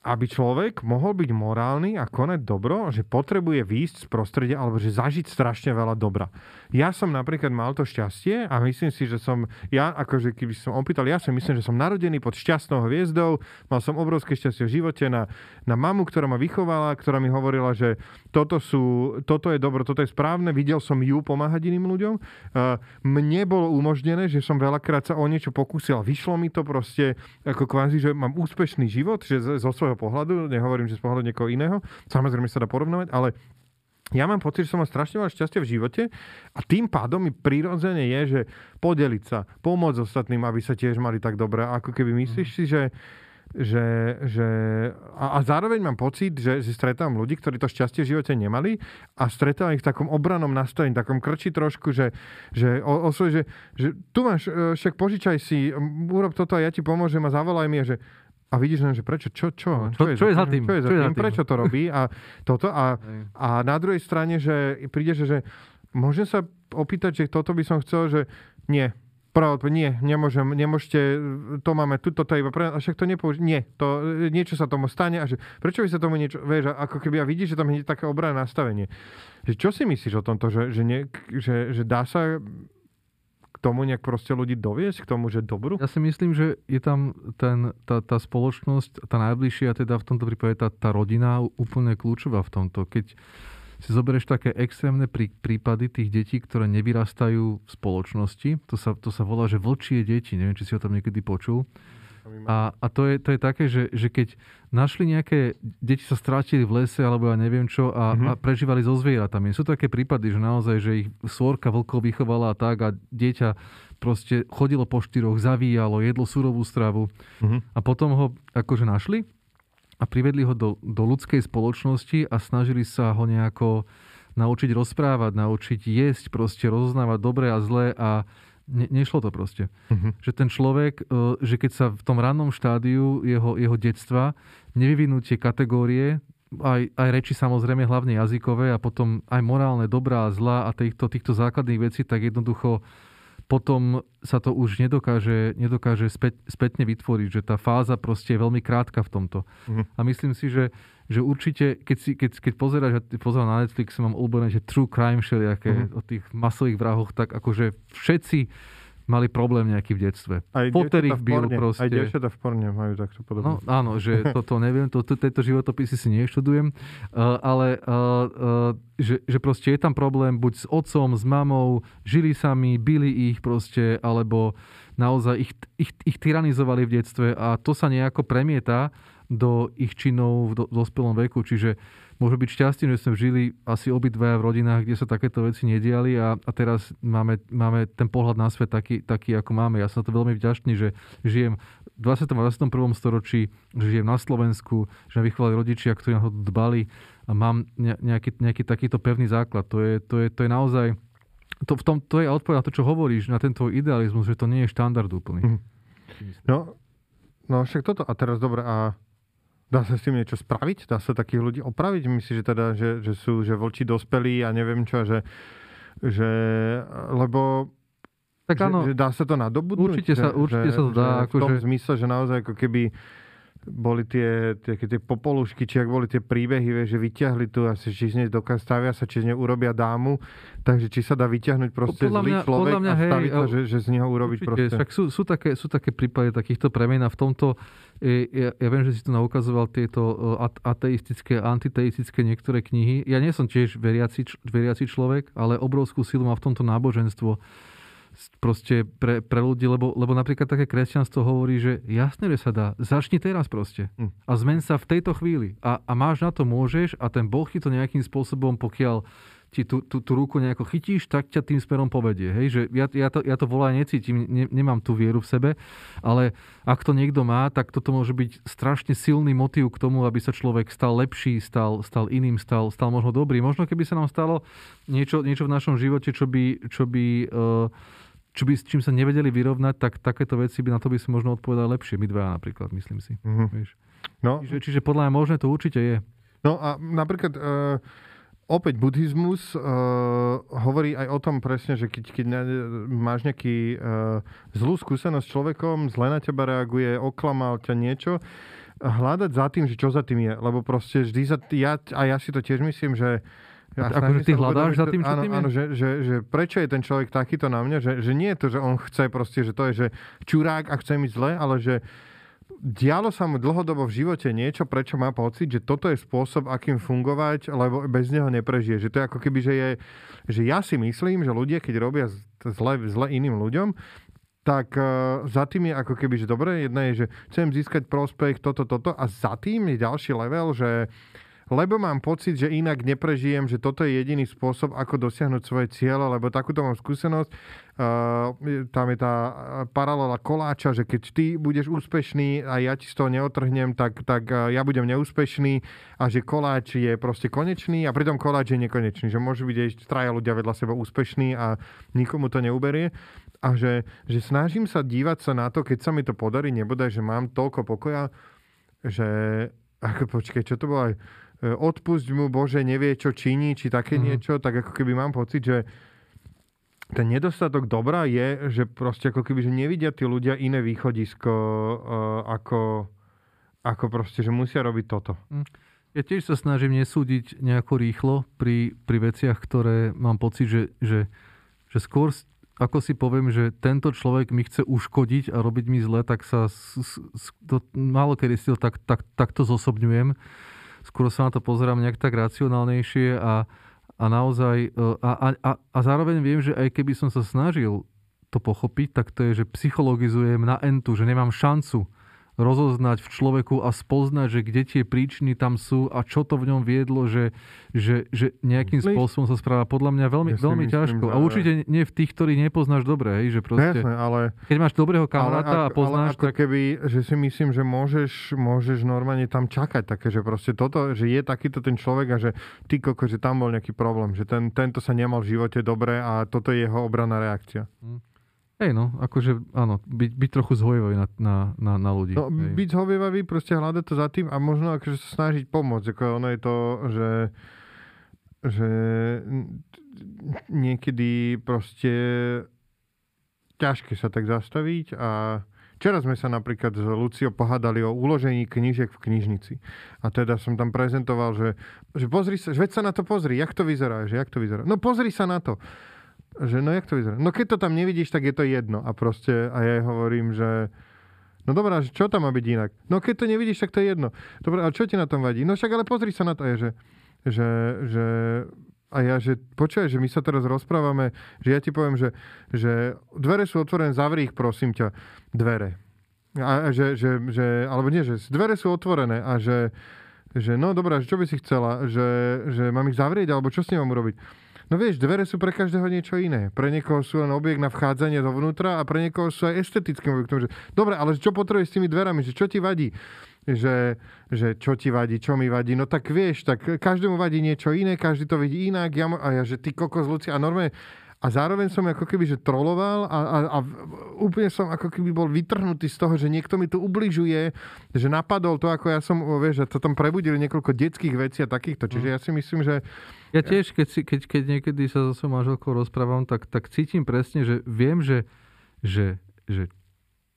aby človek mohol byť morálny a konať dobro, že potrebuje výjsť z prostredia alebo že zažiť strašne veľa dobra. Ja som napríklad mal to šťastie a myslím si, že som, ja akože keby som opýtal, ja si myslím, že som narodený pod šťastnou hviezdou, mal som obrovské šťastie v živote na, na mamu, ktorá ma vychovala, ktorá mi hovorila, že toto, sú, toto je dobro, toto je správne, videl som ju pomáhať iným ľuďom. Uh, mne bolo umožnené, že som veľakrát sa o niečo pokúsil vyšlo mi to proste ako kvázi, že mám úspešný život, že zo svojho pohľadu, nehovorím, že z pohľadu niekoho iného, samozrejme sa dá porovnávať, ale ja mám pocit, že som mal strašne veľa šťastia v živote a tým pádom mi prirodzene je, že podeliť sa, pomôcť ostatným, aby sa tiež mali tak dobre. Ako keby myslíš si, že že, že a, a zároveň mám pocit, že si stretávam ľudí, ktorí to šťastie v živote nemali a stretávam ich v takom obranom nastavení, takom krči trošku, že, že, o, osvoj, že, že tu máš, e, však požičaj si, urob toto a ja ti pomôžem a zavolaj mi a že a vidíš len, že prečo, čo, čo, čo, čo, je, za tým? Čo je za čo tým, prečo to robí a toto. A, a na druhej strane, že príde, že, že môžem sa opýtať, že toto by som chcel, že nie, Prvá nie, nemôžem, nemôžete, to máme tu, toto iba pre a však to nepouži- nie, to, niečo sa tomu stane a že prečo by sa tomu niečo, vieš, ako keby a vidíš, že tam je také obrané nastavenie. Že čo si myslíš o tomto, že, že, nie, že, že dá sa k tomu nejak proste ľudí doviesť, k tomu, že dobrú? Ja si myslím, že je tam ten, tá, tá spoločnosť, tá najbližšia, teda v tomto prípade tá, tá rodina úplne kľúčová v tomto. Keď si zoberieš také extrémne prí, prípady tých detí, ktoré nevyrastajú v spoločnosti. To sa, to sa volá, že vlčie deti. Neviem, či si o tom niekedy počul. A, a to, je, to je také, že, že keď našli nejaké, deti sa strátili v lese alebo ja neviem čo a, mm-hmm. a prežívali so zvieratami. Sú také prípady, že naozaj, že ich svorka vlkov vychovala a tak a dieťa proste chodilo po štyroch, zavíjalo, jedlo surovú stravu mm-hmm. a potom ho akože našli a privedli ho do, do ľudskej spoločnosti a snažili sa ho nejako naučiť rozprávať, naučiť jesť, proste rozoznávať dobré a zlé a ne, nešlo to proste. Uh-huh. Že ten človek, e, že keď sa v tom rannom štádiu jeho, jeho detstva nevyvinú tie kategórie, aj, aj reči samozrejme, hlavne jazykové a potom aj morálne, dobrá a zlá a týchto, týchto základných vecí, tak jednoducho potom sa to už nedokáže, nedokáže späť, spätne vytvoriť, že tá fáza proste je veľmi krátka v tomto. Uh-huh. A myslím si, že, že určite, keď, si, keď, keď pozeráš, ja pozerám na Netflix, mám obľúbené, že true crime všelijaké uh-huh. o tých masových vrahoch, tak akože všetci mali problém nejaký v detstve. Aj Potter ich bil proste. Aj dievčatá v porne majú takto podobné. No áno, že toto neviem, to, to, tieto životopisy si neštudujem, uh, ale uh, uh, že, že proste je tam problém buď s otcom, s mamou, žili sami, byli ich proste, alebo naozaj ich, ich, ich tyranizovali v detstve a to sa nejako premieta do ich činov v do, dospelom veku. Čiže môže byť šťastím, že sme žili asi obidvaja v rodinách, kde sa takéto veci nediali a, a teraz máme, máme ten pohľad na svet taký, taký, ako máme. Ja som to veľmi vďačný, že žijem v 20. a 21. storočí, že žijem na Slovensku, že ma vychovali rodičia, ktorí na to dbali a mám nejaký, nejaký takýto pevný základ. To je, to je, to je naozaj... To, v tom, to je odpoveď na to, čo hovoríš, na ten tvoj idealizmus, že to nie je štandard úplný. Mm. No, no však toto. A teraz dobre, a Dá sa s tým niečo spraviť? Dá sa takých ľudí opraviť? Myslíš, že teda, že, že sú že vlči dospelí a neviem čo, že, že lebo tak áno, že, že dá sa to nadobudnúť? Určite sa, určite že, sa to dá. Že v tom že... zmysle, že naozaj ako keby boli tie, tie, tie popolušky, či ak boli tie príbehy, vieš, že vyťahli tu asi, či z nej dokáž, stavia sa, či z nej urobia dámu, takže či sa dá vyťahnuť proste podľa zlý mňa, človek mňa, a staviť hej, to, že, že z neho urobiť určite, proste. Však sú, sú, také, sú také prípady takýchto premien a v tomto, ja, ja viem, že si tu naukazoval tieto ateistické, antiteistické niektoré knihy. Ja nie som tiež veriaci, veriaci človek, ale obrovskú silu má v tomto náboženstvo proste pre, pre ľudí, lebo, lebo napríklad také kresťanstvo hovorí, že jasne, že sa dá, začni teraz proste hm. a zmen sa v tejto chvíli a, a máš na to, môžeš a ten Boh ti to nejakým spôsobom, pokiaľ ti tú, tú, tú ruku nejako chytíš, tak ťa tým smerom povedie. Hej? Že ja, ja, to, ja to volá necítim, ne, nemám tú vieru v sebe, ale ak to niekto má, tak toto môže byť strašne silný motív k tomu, aby sa človek stal lepší, stal, stal iným, stal, stal možno dobrý. Možno keby sa nám stalo niečo, niečo v našom živote, čo by, čo by uh, čo by, s čím sa nevedeli vyrovnať, tak takéto veci by na to by si možno odpovedali lepšie. My dva napríklad, myslím si. Mm-hmm. Vieš. No. Čiže, čiže podľa mňa možné to určite je. No a napríklad uh, opäť buddhizmus uh, hovorí aj o tom presne, že keď, keď máš nejaký uh, zlú skúsenosť s človekom, zle na teba reaguje, oklamal ťa niečo, hľadať za tým, že čo za tým je. Lebo proste vždy za... Ja, a ja si to tiež myslím, že ja akože ty hľadáš za tým, čo áno, tým je? Áno, že, že, že prečo je ten človek takýto na mňa, že, že nie je to, že on chce proste, že to je, že čurák a chce mi zle, ale že dialo sa mu dlhodobo v živote niečo, prečo má pocit, že toto je spôsob, akým fungovať, lebo bez neho neprežije. Že to je ako keby, že je, že ja si myslím, že ľudia, keď robia zle, zle iným ľuďom, tak uh, za tým je ako keby, že dobre, jedna je, že chcem získať prospech, toto, toto a za tým je ďalší level, že lebo mám pocit, že inak neprežijem, že toto je jediný spôsob, ako dosiahnuť svoje cieľe, lebo takúto mám skúsenosť. Uh, tam je tá paralela koláča, že keď ty budeš úspešný a ja ti z toho neotrhnem, tak, tak uh, ja budem neúspešný a že koláč je proste konečný a pritom koláč je nekonečný, že môžu byť aj traja ľudia vedľa seba úspešní a nikomu to neuberie a že, že snažím sa dívať sa na to, keď sa mi to podarí, nebodaj, že mám toľko pokoja, že ako počkej, čo to bolo aj odpusť mu Bože, nevie, čo činí, či také mm. niečo, tak ako keby mám pocit, že ten nedostatok dobra je, že proste ako keby, že nevidia tí ľudia iné východisko uh, ako, ako proste, že musia robiť toto. Hm. Ja tiež sa snažím nesúdiť nejako rýchlo pri, pri veciach, ktoré mám pocit, že, že, že skôr ako si poviem, že tento človek mi chce uškodiť a robiť mi zle, tak sa s, s, to, málo kedy si to tak, tak, takto zosobňujem. Skôr sa na to pozerám nejak tak racionálnejšie a, a naozaj, e, a, a, a, zároveň viem, že aj keby som sa snažil to pochopiť, tak to je, že psychologizujem na entu, že nemám šancu rozoznať v človeku a spoznať, že kde tie príčiny tam sú a čo to v ňom viedlo, že, že, že nejakým Myslíš? spôsobom sa správa podľa mňa veľmi, ja veľmi myslím, ťažko. A určite nie v tých, ktorých nepoznáš dobre, hej, že proste, Jasne, ale, keď máš dobrého kamaráta a poznáš... Ale ako tak... keby, že si myslím, že môžeš, môžeš normálne tam čakať také, že proste toto, že je takýto ten človek a že ty koko, že tam bol nejaký problém, že ten, tento sa nemal v živote dobre a toto je jeho obranná reakcia. Hm. Hej, no, akože áno, byť, byť trochu zhojivý na, na, na, na ľudí. No, hej. byť zhojivý, proste hľadať to za tým a možno akože sa snažiť pomôcť. Ako ono je to, že, že niekedy proste ťažké sa tak zastaviť a Včera sme sa napríklad s Lucio pohádali o uložení knížek v knižnici. A teda som tam prezentoval, že, že pozri sa, že veď sa na to pozri, jak to vyzerá, že jak to vyzerá. No pozri sa na to že no jak to vyzerá? No keď to tam nevidíš, tak je to jedno. A proste, a ja jej hovorím, že no dobrá, čo tam má byť inak? No keď to nevidíš, tak to je jedno. Dobre, ale čo ti na tom vadí? No však ale pozri sa na to, je, že, že, že a ja, že počúvaj, že my sa teraz rozprávame, že ja ti poviem, že, že dvere sú otvorené, zavri ich, prosím ťa, dvere. A, že, že, že, alebo nie, že dvere sú otvorené a že, že no dobrá, že čo by si chcela, že, že mám ich zavrieť, alebo čo s ním mám urobiť? No vieš, dvere sú pre každého niečo iné. Pre niekoho sú len objekt na vchádzanie dovnútra a pre niekoho sú aj estetickým. Že, dobre, ale čo potrebuješ s tými dverami? Že čo ti vadí? Že, že čo ti vadí, čo mi vadí? No tak vieš, tak každému vadí niečo iné, každý to vidí inak. Ja, a ja, že ty kokos, Lucia, a normálne a zároveň som ako keby, že troloval a, a, a úplne som ako keby bol vytrhnutý z toho, že niekto mi tu ubližuje, že napadol to, ako ja som, vieš, že to tam prebudili niekoľko detských vecí a takýchto. Čiže ja si myslím, že... Ja tiež, keď, si, keď, keď niekedy sa so svojou manželkou rozprávam, tak, tak cítim presne, že viem, že, že, že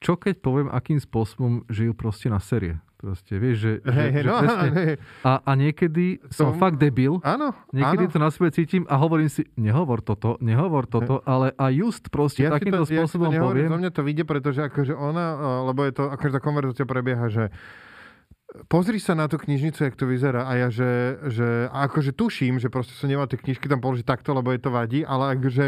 čo keď poviem, akým spôsobom žijú proste na série. Proste, vieš, že, hey, že, hey, že no, presne, hey. a, a niekedy som fakt debil. Áno, Niekedy áno. to na sebe cítim a hovorím si, nehovor toto, nehovor toto, hey. ale a just proste ja takýmto to, spôsobom ja to poviem. Zo mňa to vyjde, pretože akože ona, lebo je to, akože tá konverzácia prebieha, že pozri sa na tú knižnicu, jak to vyzerá. A ja, že, že akože tuším, že proste som nemal tie knižky tam položiť takto, lebo je to vadí, ale akože,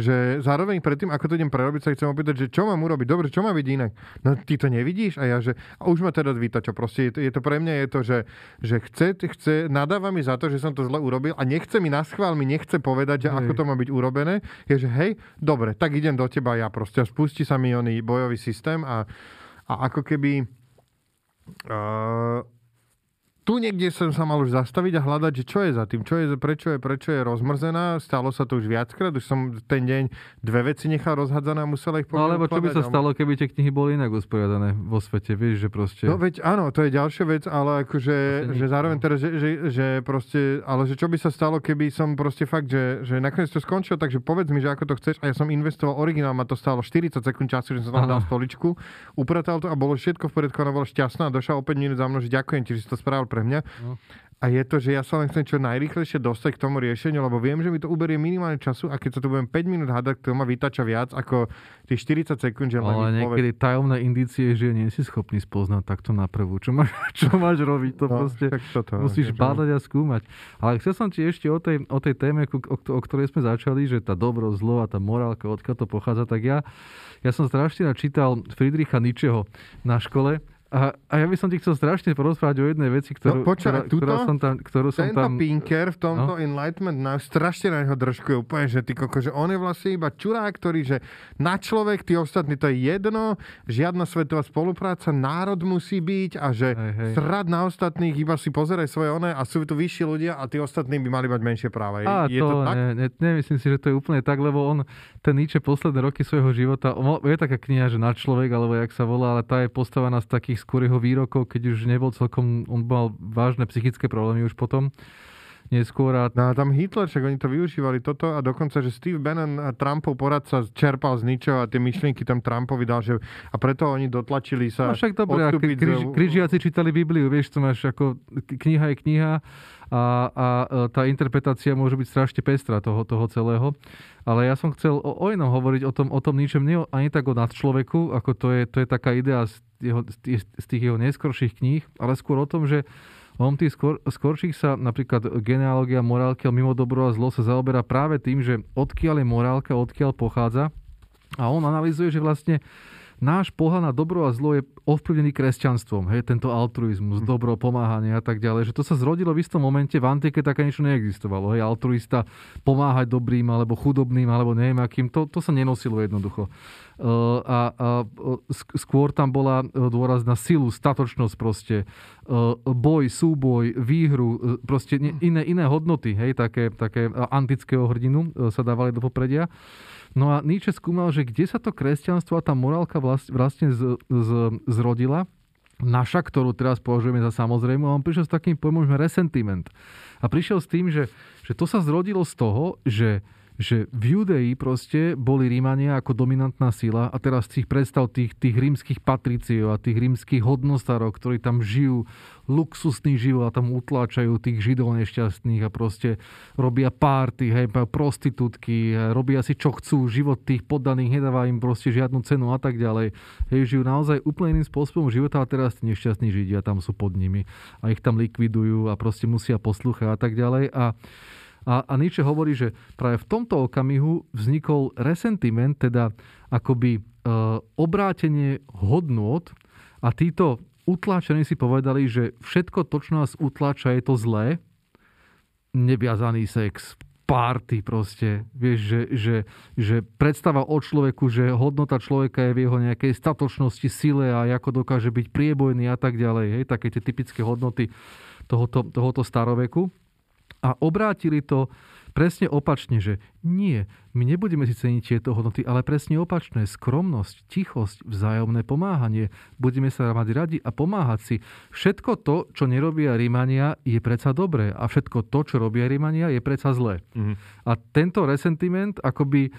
že zároveň predtým, ako to idem prerobiť, sa chcem opýtať, že čo mám urobiť? Dobre, čo má byť inak? No ty to nevidíš? A ja, že a už ma teda čo proste je to, je to pre mňa je to, že, že chce, chce, nadáva mi za to, že som to zle urobil a nechce mi na schvál, mi nechce povedať, že hej. ako to má byť urobené. Je, že hej, dobre, tak idem do teba ja proste. Spustí sa mi oný bojový systém a, a ako keby Uh, tu niekde som sa mal už zastaviť a hľadať, že čo je za tým, čo je, prečo je, prečo je rozmrzená. Stalo sa to už viackrát, už som ten deň dve veci nechal rozhadzané a musel ich No alebo čo by sa stalo, keby tie knihy boli inak usporiadané vo svete, vieš, že proste... No veď áno, to je ďalšia vec, ale akože, že zároveň teraz, že, že, že proste, ale že čo by sa stalo, keby som proste fakt, že, že nakoniec to skončilo, takže povedz mi, že ako to chceš. A ja som investoval originál, ma to stalo 40 sekúnd času, že som tam dal stoličku, upratal to a bolo všetko v poriadku, ona bola šťastná a došla opäť za mnou, že ďakujem ti, že si to spravil pre mňa. No. A je to, že ja sa len chcem čo najrychlejšie dostať k tomu riešeniu, lebo viem, že mi to uberie minimálne času a keď sa tu budem 5 minút hádať, to ma vytača viac ako tých 40 sekúnd, že Ale niekedy poved... tajomné indície, že nie si schopný spoznať takto na prvú. Čo máš, čo máš robiť? To no, proste toto, musíš niečo. bádať a skúmať. Ale chcel som ti ešte o tej, o tej téme, o, o ktorej sme začali, že tá dobro, zlo a tá morálka, odkiaľ to pochádza, tak ja, ja som strašne čítal Friedricha Nietzscheho na škole A, a ja by som ti chcel strašne porozprávať o jednej veci, ktorú, No, počkaj, ktorá, tuto? ktorá som tam, ktorú som Tento tam... Pinker v tomto No. Enlightenment na, strašne na neho držkuje úplne, že ty koko, že on je vlastne iba čurák, ktorý, že na človek, tí ostatní, to je jedno, žiadna svetová spolupráca, národ musí byť a že Hej, hej. srad na ostatných, iba si pozeraj svoje one a sú tu vyšší ľudia a tí ostatní by mali mať menšie práva. Je, Á, je to, tak? Ne, ne, nemyslím si, že to je úplne tak, lebo on, ten Nietzsche posledné roky svojho života, on, je taká kniha, že na človek, alebo jak sa volá, ale tá je postavená z takých skôr jeho výrokov, keď už nebol celkom, on mal vážne psychické problémy už potom, neskôr a No a tam Hitler, však oni to využívali toto a dokonca, že Steve Bannon, a Trumpov poradca, čerpal z ničoho a tie myšlienky tam Trumpovi dal, že a preto oni dotlačili sa No však dobre, odstúpiť križ, križiaci čítali Bibliu, vieš, to máš ako, kniha je kniha a, a e, tá interpretácia môže byť strašne pestrá toho, toho celého. Ale ja som chcel o, o inom hovoriť, o tom, o tom ničom, nie ani tak o nadčloveku, ako to je, to je taká idea z, jeho, z, tých, jeho neskorších kníh, ale skôr o tom, že on tých skôr, skorších sa, napríklad genealógia morálky a mimo dobro a zlo sa zaoberá práve tým, že odkiaľ je morálka, odkiaľ pochádza. A on analizuje, že vlastne náš pohľad na dobro a zlo je ovplyvnený kresťanstvom. Hej, tento altruizmus, dobro, pomáhanie a tak ďalej. Že to sa zrodilo v istom momente, v antike také niečo neexistovalo. Hej, altruista pomáhať dobrým alebo chudobným alebo neviem akým, to, to sa nenosilo jednoducho. Uh, a, a sk- skôr tam bola uh, dôraz na silu, statočnosť proste, boj, súboj, výhru, proste ne, iné, iné hodnoty, hej, také, také antického hrdinu sa dávali do popredia. No a Nietzsche skúmal, že kde sa to kresťanstvo a tá morálka vlast, vlastne z, z, zrodila, naša, ktorú teraz považujeme za samozrejmú, a on prišiel s takým pojmom, že resentiment. A prišiel s tým, že, že to sa zrodilo z toho, že že v Judei proste boli Rímania ako dominantná sila a teraz ich predstav tých, tých rímskych patriciov a tých rímskych hodnostárov, ktorí tam žijú luxusný život a tam utláčajú tých židov nešťastných a proste robia párty, hej, prostitútky, robia si čo chcú, život tých poddaných nedáva im proste žiadnu cenu a tak ďalej. Hej, žijú naozaj úplne iným spôsobom života a teraz tí nešťastní židia tam sú pod nimi a ich tam likvidujú a proste musia poslúchať a tak ďalej a a, a Nietzsche hovorí, že práve v tomto okamihu vznikol resentiment, teda akoby e, obrátenie hodnôt a títo utláčení si povedali, že všetko to, čo nás utláča, je to zlé. Neviazaný sex, párty proste. Vieš, že, že, že predstava o človeku, že hodnota človeka je v jeho nejakej statočnosti, sile a ako dokáže byť priebojný a tak ďalej. Hej, také tie typické hodnoty tohoto, tohoto staroveku a obrátili to presne opačne, že nie, my nebudeme si ceniť tieto hodnoty, ale presne opačné. Skromnosť, tichosť, vzájomné pomáhanie. Budeme sa mať radi a pomáhať si. Všetko to, čo nerobia Rímania, je predsa dobré. A všetko to, čo robia Rímania, je predsa zlé. Mhm. A tento resentiment akoby e,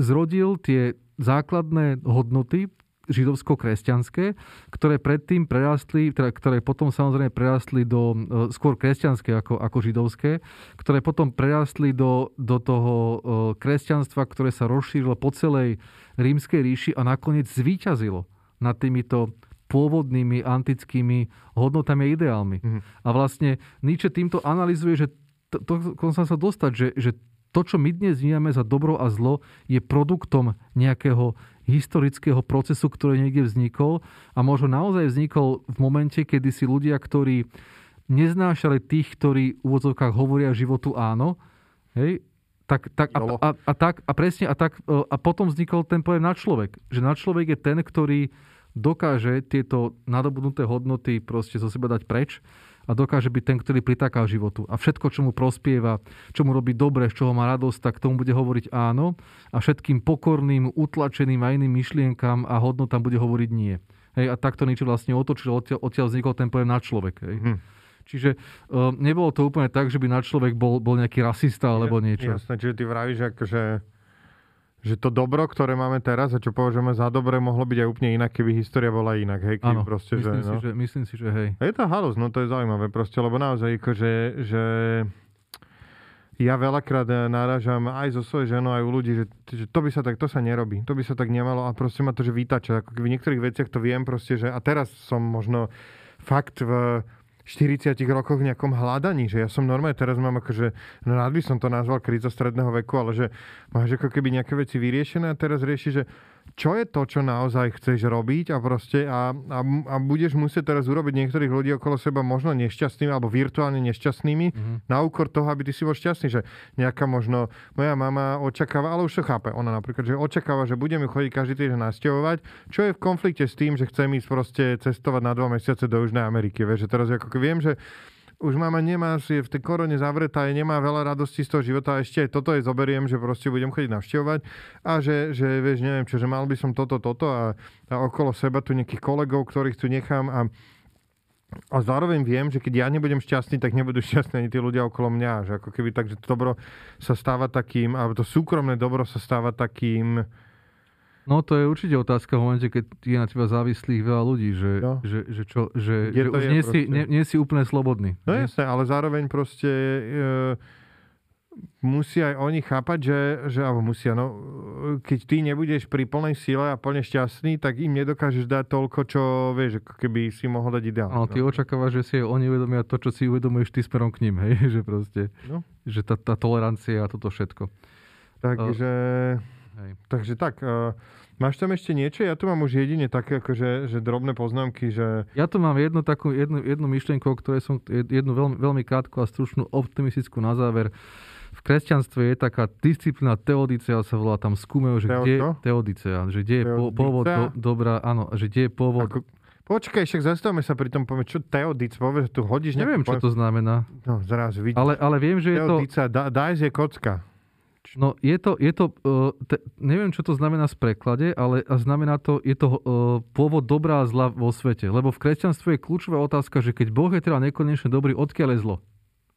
zrodil tie základné hodnoty židovsko-kresťanské, ktoré predtým prerastli, teda, ktoré potom samozrejme prerastli do e, skôr kresťanské ako, ako židovské, ktoré potom prerastli do, do toho e, kresťanstva, ktoré sa rozšírilo po celej rímskej ríši a nakoniec zvíťazilo nad týmito pôvodnými antickými hodnotami a ideálmi. Mhm. A vlastne Nietzsche týmto analizuje, že to, to, to sa dostať, že, že to, čo my dnes vnímame za dobro a zlo, je produktom nejakého historického procesu, ktorý niekde vznikol a možno naozaj vznikol v momente, kedy si ľudia, ktorí neznášali tých, ktorí v úvodzovkách hovoria životu áno, hej, tak, tak, a, a, a, tak, a presne, a, tak, e, a potom vznikol ten pojem nadčlovek. Že nadčlovek je ten, ktorý dokáže tieto nadobudnuté hodnoty proste zo seba dať preč a dokáže byť ten, ktorý pritaká životu. A všetko, čo mu prospieva, čo mu robí dobre, z čoho má radosť, tak tomu bude hovoriť áno a všetkým pokorným, utlačeným a iným myšlienkam a hodnotám bude hovoriť nie. Hej, a takto niečo vlastne otočil, odtiaľ, odtiaľ vznikol ten pojem na človek. Hej. Hm. Čiže uh, nebolo to úplne tak, že by na človek bol, bol nejaký rasista alebo niečo. Jasné, čiže ty vravíš, akože, že to dobro, ktoré máme teraz a čo považujeme za dobre, mohlo byť aj úplne inak, keby história bola inak. Hej, keby Áno, proste, myslím, že, si, no. že, myslím si, že hej. A je to halus, no to je zaujímavé proste, lebo naozaj akože, že ja veľakrát eh, náražam aj so svojou ženou, aj u ľudí, že, že to by sa tak, to sa nerobí, to by sa tak nemalo a proste ma to, že vytača, ako v niektorých veciach to viem proste, že a teraz som možno fakt v 40 rokoch v nejakom hľadaní, že ja som normálne, teraz mám akože, no rád by som to nazval kríza stredného veku, ale že máš ako keby nejaké veci vyriešené a teraz rieši, že čo je to, čo naozaj chceš robiť a proste a, a, a budeš musieť teraz urobiť niektorých ľudí okolo seba možno nešťastnými alebo virtuálne nešťastnými mm-hmm. na úkor toho, aby ty si bol šťastný, že nejaká možno moja mama očakáva, ale už to chápe, ona napríklad, že očakáva, že budeme chodiť každý týždeň nasťahovať, čo je v konflikte s tým, že chcem ísť proste cestovať na dva mesiace do Južnej Ameriky. Vieš, že teraz ako viem, že už mama nemá, je v tej korone zavretá, je, nemá veľa radosti z toho života a ešte aj toto je zoberiem, že proste budem chodiť navštevovať a že, že vieš, neviem čo, že mal by som toto, toto a, a okolo seba tu nejakých kolegov, ktorých tu nechám a a zároveň viem, že keď ja nebudem šťastný, tak nebudú šťastní ani tí ľudia okolo mňa. Že ako keby tak, že to dobro sa stáva takým, alebo to súkromné dobro sa stáva takým, No to je určite otázka v momente, keď je na teba závislých veľa ľudí, že, no. že, že, čo, že, že už nie si, nie, nie si úplne slobodný. No jasné, ale zároveň proste e, musí aj oni chápať, že, že alebo musia, no, keď ty nebudeš pri plnej sile a plne šťastný, tak im nedokážeš dať toľko, čo vieš, ako keby si mohol dať ideálne. Ale ty no. očakávaš, že si oni uvedomia to, čo si uvedomuješ ty smerom k ním, hej? že proste, no. že tá, tá tolerancia a toto všetko. Takže... Uh, Hej. Takže tak, uh, máš tam ešte niečo? Ja tu mám už jedine také akože, že drobné poznámky, že... Ja tu mám jednu takú, jednu, jednu myšlienku, o ktorej som, jednu veľmi, veľmi krátku a stručnú optimistickú na záver. V kresťanstve je taká disciplína teodicea, sa volá tam skúmejú, že Teo, kde, teodicea, že kde je po, pôvod do, dobrá, áno, že kde je pôvod... Ako, Počkaj, však zastavme sa pri tom, poviem, čo teodic, povedz, tu hodíš Neviem, čo to znamená. No, zraz vidíš. Ale, ale viem, že je to... Teodica, daj je kocka. No je to, je to uh, te, neviem, čo to znamená z preklade, ale znamená to, je to uh, pôvod dobrá a zla vo svete. Lebo v kresťanstve je kľúčová otázka, že keď Boh je teda nekonečne dobrý, odkiaľ je zlo?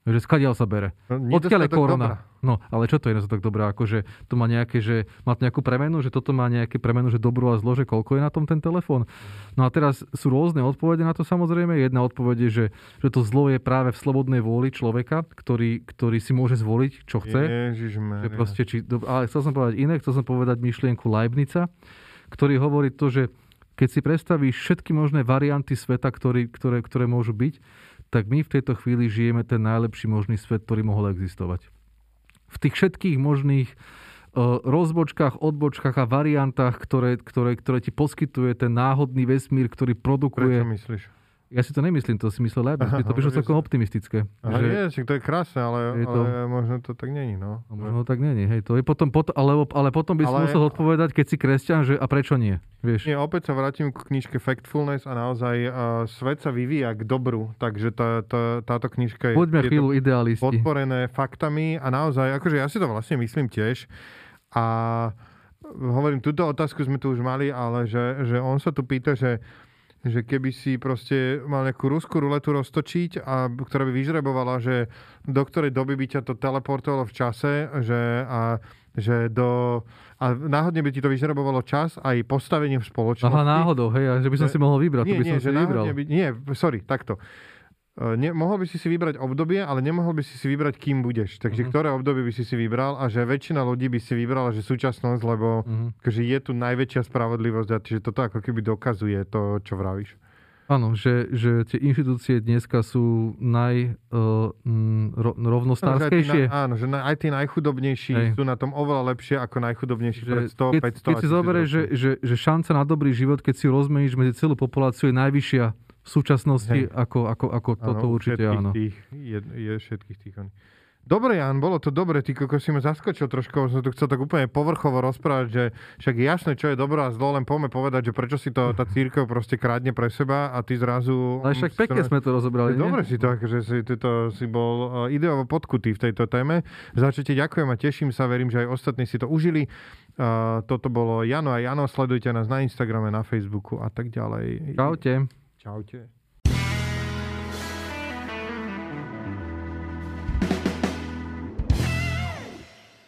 Že skadiaľ sa bere. No, Odkiaľ je korona? Dobrá. No, ale čo to je nedostatok dobrá? Akože to má nejaké, že má to nejakú premenu, že toto má nejaké premenu, že dobrú a zlo, že koľko je na tom ten telefón. No a teraz sú rôzne odpovede na to samozrejme. Jedna odpoveď je, že, že to zlo je práve v slobodnej vôli človeka, ktorý, ktorý si môže zvoliť, čo chce. Že proste, či, ale chcel som povedať iné, chcel som povedať myšlienku Leibnica, ktorý hovorí to, že keď si predstavíš všetky možné varianty sveta, ktorý, ktoré, ktoré môžu byť, tak my v tejto chvíli žijeme ten najlepší možný svet, ktorý mohol existovať. V tých všetkých možných uh, rozbočkách, odbočkách a variantách, ktoré, ktoré, ktoré ti poskytuje ten náhodný vesmír, ktorý produkuje... Prečo myslíš? Ja si to nemyslím, to si myslel Leibniz, to prišlo celkom optimistické. Aha, že, je, to je krásne, ale, je to, ale možno to tak není, no. Možno to tak není, hej. To je potom, pot, ale, ale potom by si ale, musel odpovedať, keď si kresťan, že a prečo nie, vieš. Nie, opäť sa vrátim k knižke Factfulness a naozaj uh, svet sa vyvíja k dobru, takže tá, tá, táto knižka je, Poďme je idealisti. podporené faktami a naozaj, akože ja si to vlastne myslím tiež a hovorím, túto otázku sme tu už mali, ale že, že on sa tu pýta, že že keby si proste mal nejakú ruskú ruletu roztočiť, a, ktorá by vyžrebovala, že do ktorej doby by ťa to teleportovalo v čase, že, a, že do, a náhodne by ti to vyžrebovalo čas aj postavením v spoločnosti. Aha, náhodou, hej, že by som si mohol vybrať, nie, to by nie, som si vybral. By, nie, sorry, takto ne, mohol by si si vybrať obdobie, ale nemohol by si si vybrať, kým budeš. Takže uh-huh. ktoré obdobie by si si vybral a že väčšina ľudí by si vybrala, že súčasnosť, lebo uh-huh. že je tu najväčšia spravodlivosť a že toto ako keby dokazuje to, čo vravíš. Áno, že, že tie inštitúcie dneska sú naj, uh, ro, rovnostárskejšie. Áno, že aj tí najchudobnejší Hej. sú na tom oveľa lepšie ako najchudobnejší pred 100, keď, 500 Keď si zoberieš, že, že, že šanca na dobrý život, keď si rozmeníš medzi celú populáciu, je najvyššia v súčasnosti, Hej. ako, ako, ako ano, toto určite áno. Tých, je, je všetkých tých. Dobre, Jan, bolo to dobre, ty koko si ma zaskočil trošku, som tu chcel tak úplne povrchovo rozprávať, že však je jasné, čo je dobro a zlo, len poďme povedať, že prečo si to tá církev proste krádne pre seba a ty zrazu... Ale však pekne sme to rozobrali, Dobre si to, že si, to, si bol e, ideovo podkutý v tejto téme. Začite ďakujem a teším sa, verím, že aj ostatní si to užili. Uh, toto bolo Jano a Jano, sledujte nás na Instagrame, na Facebooku a tak ďalej. Čaute. Čaute.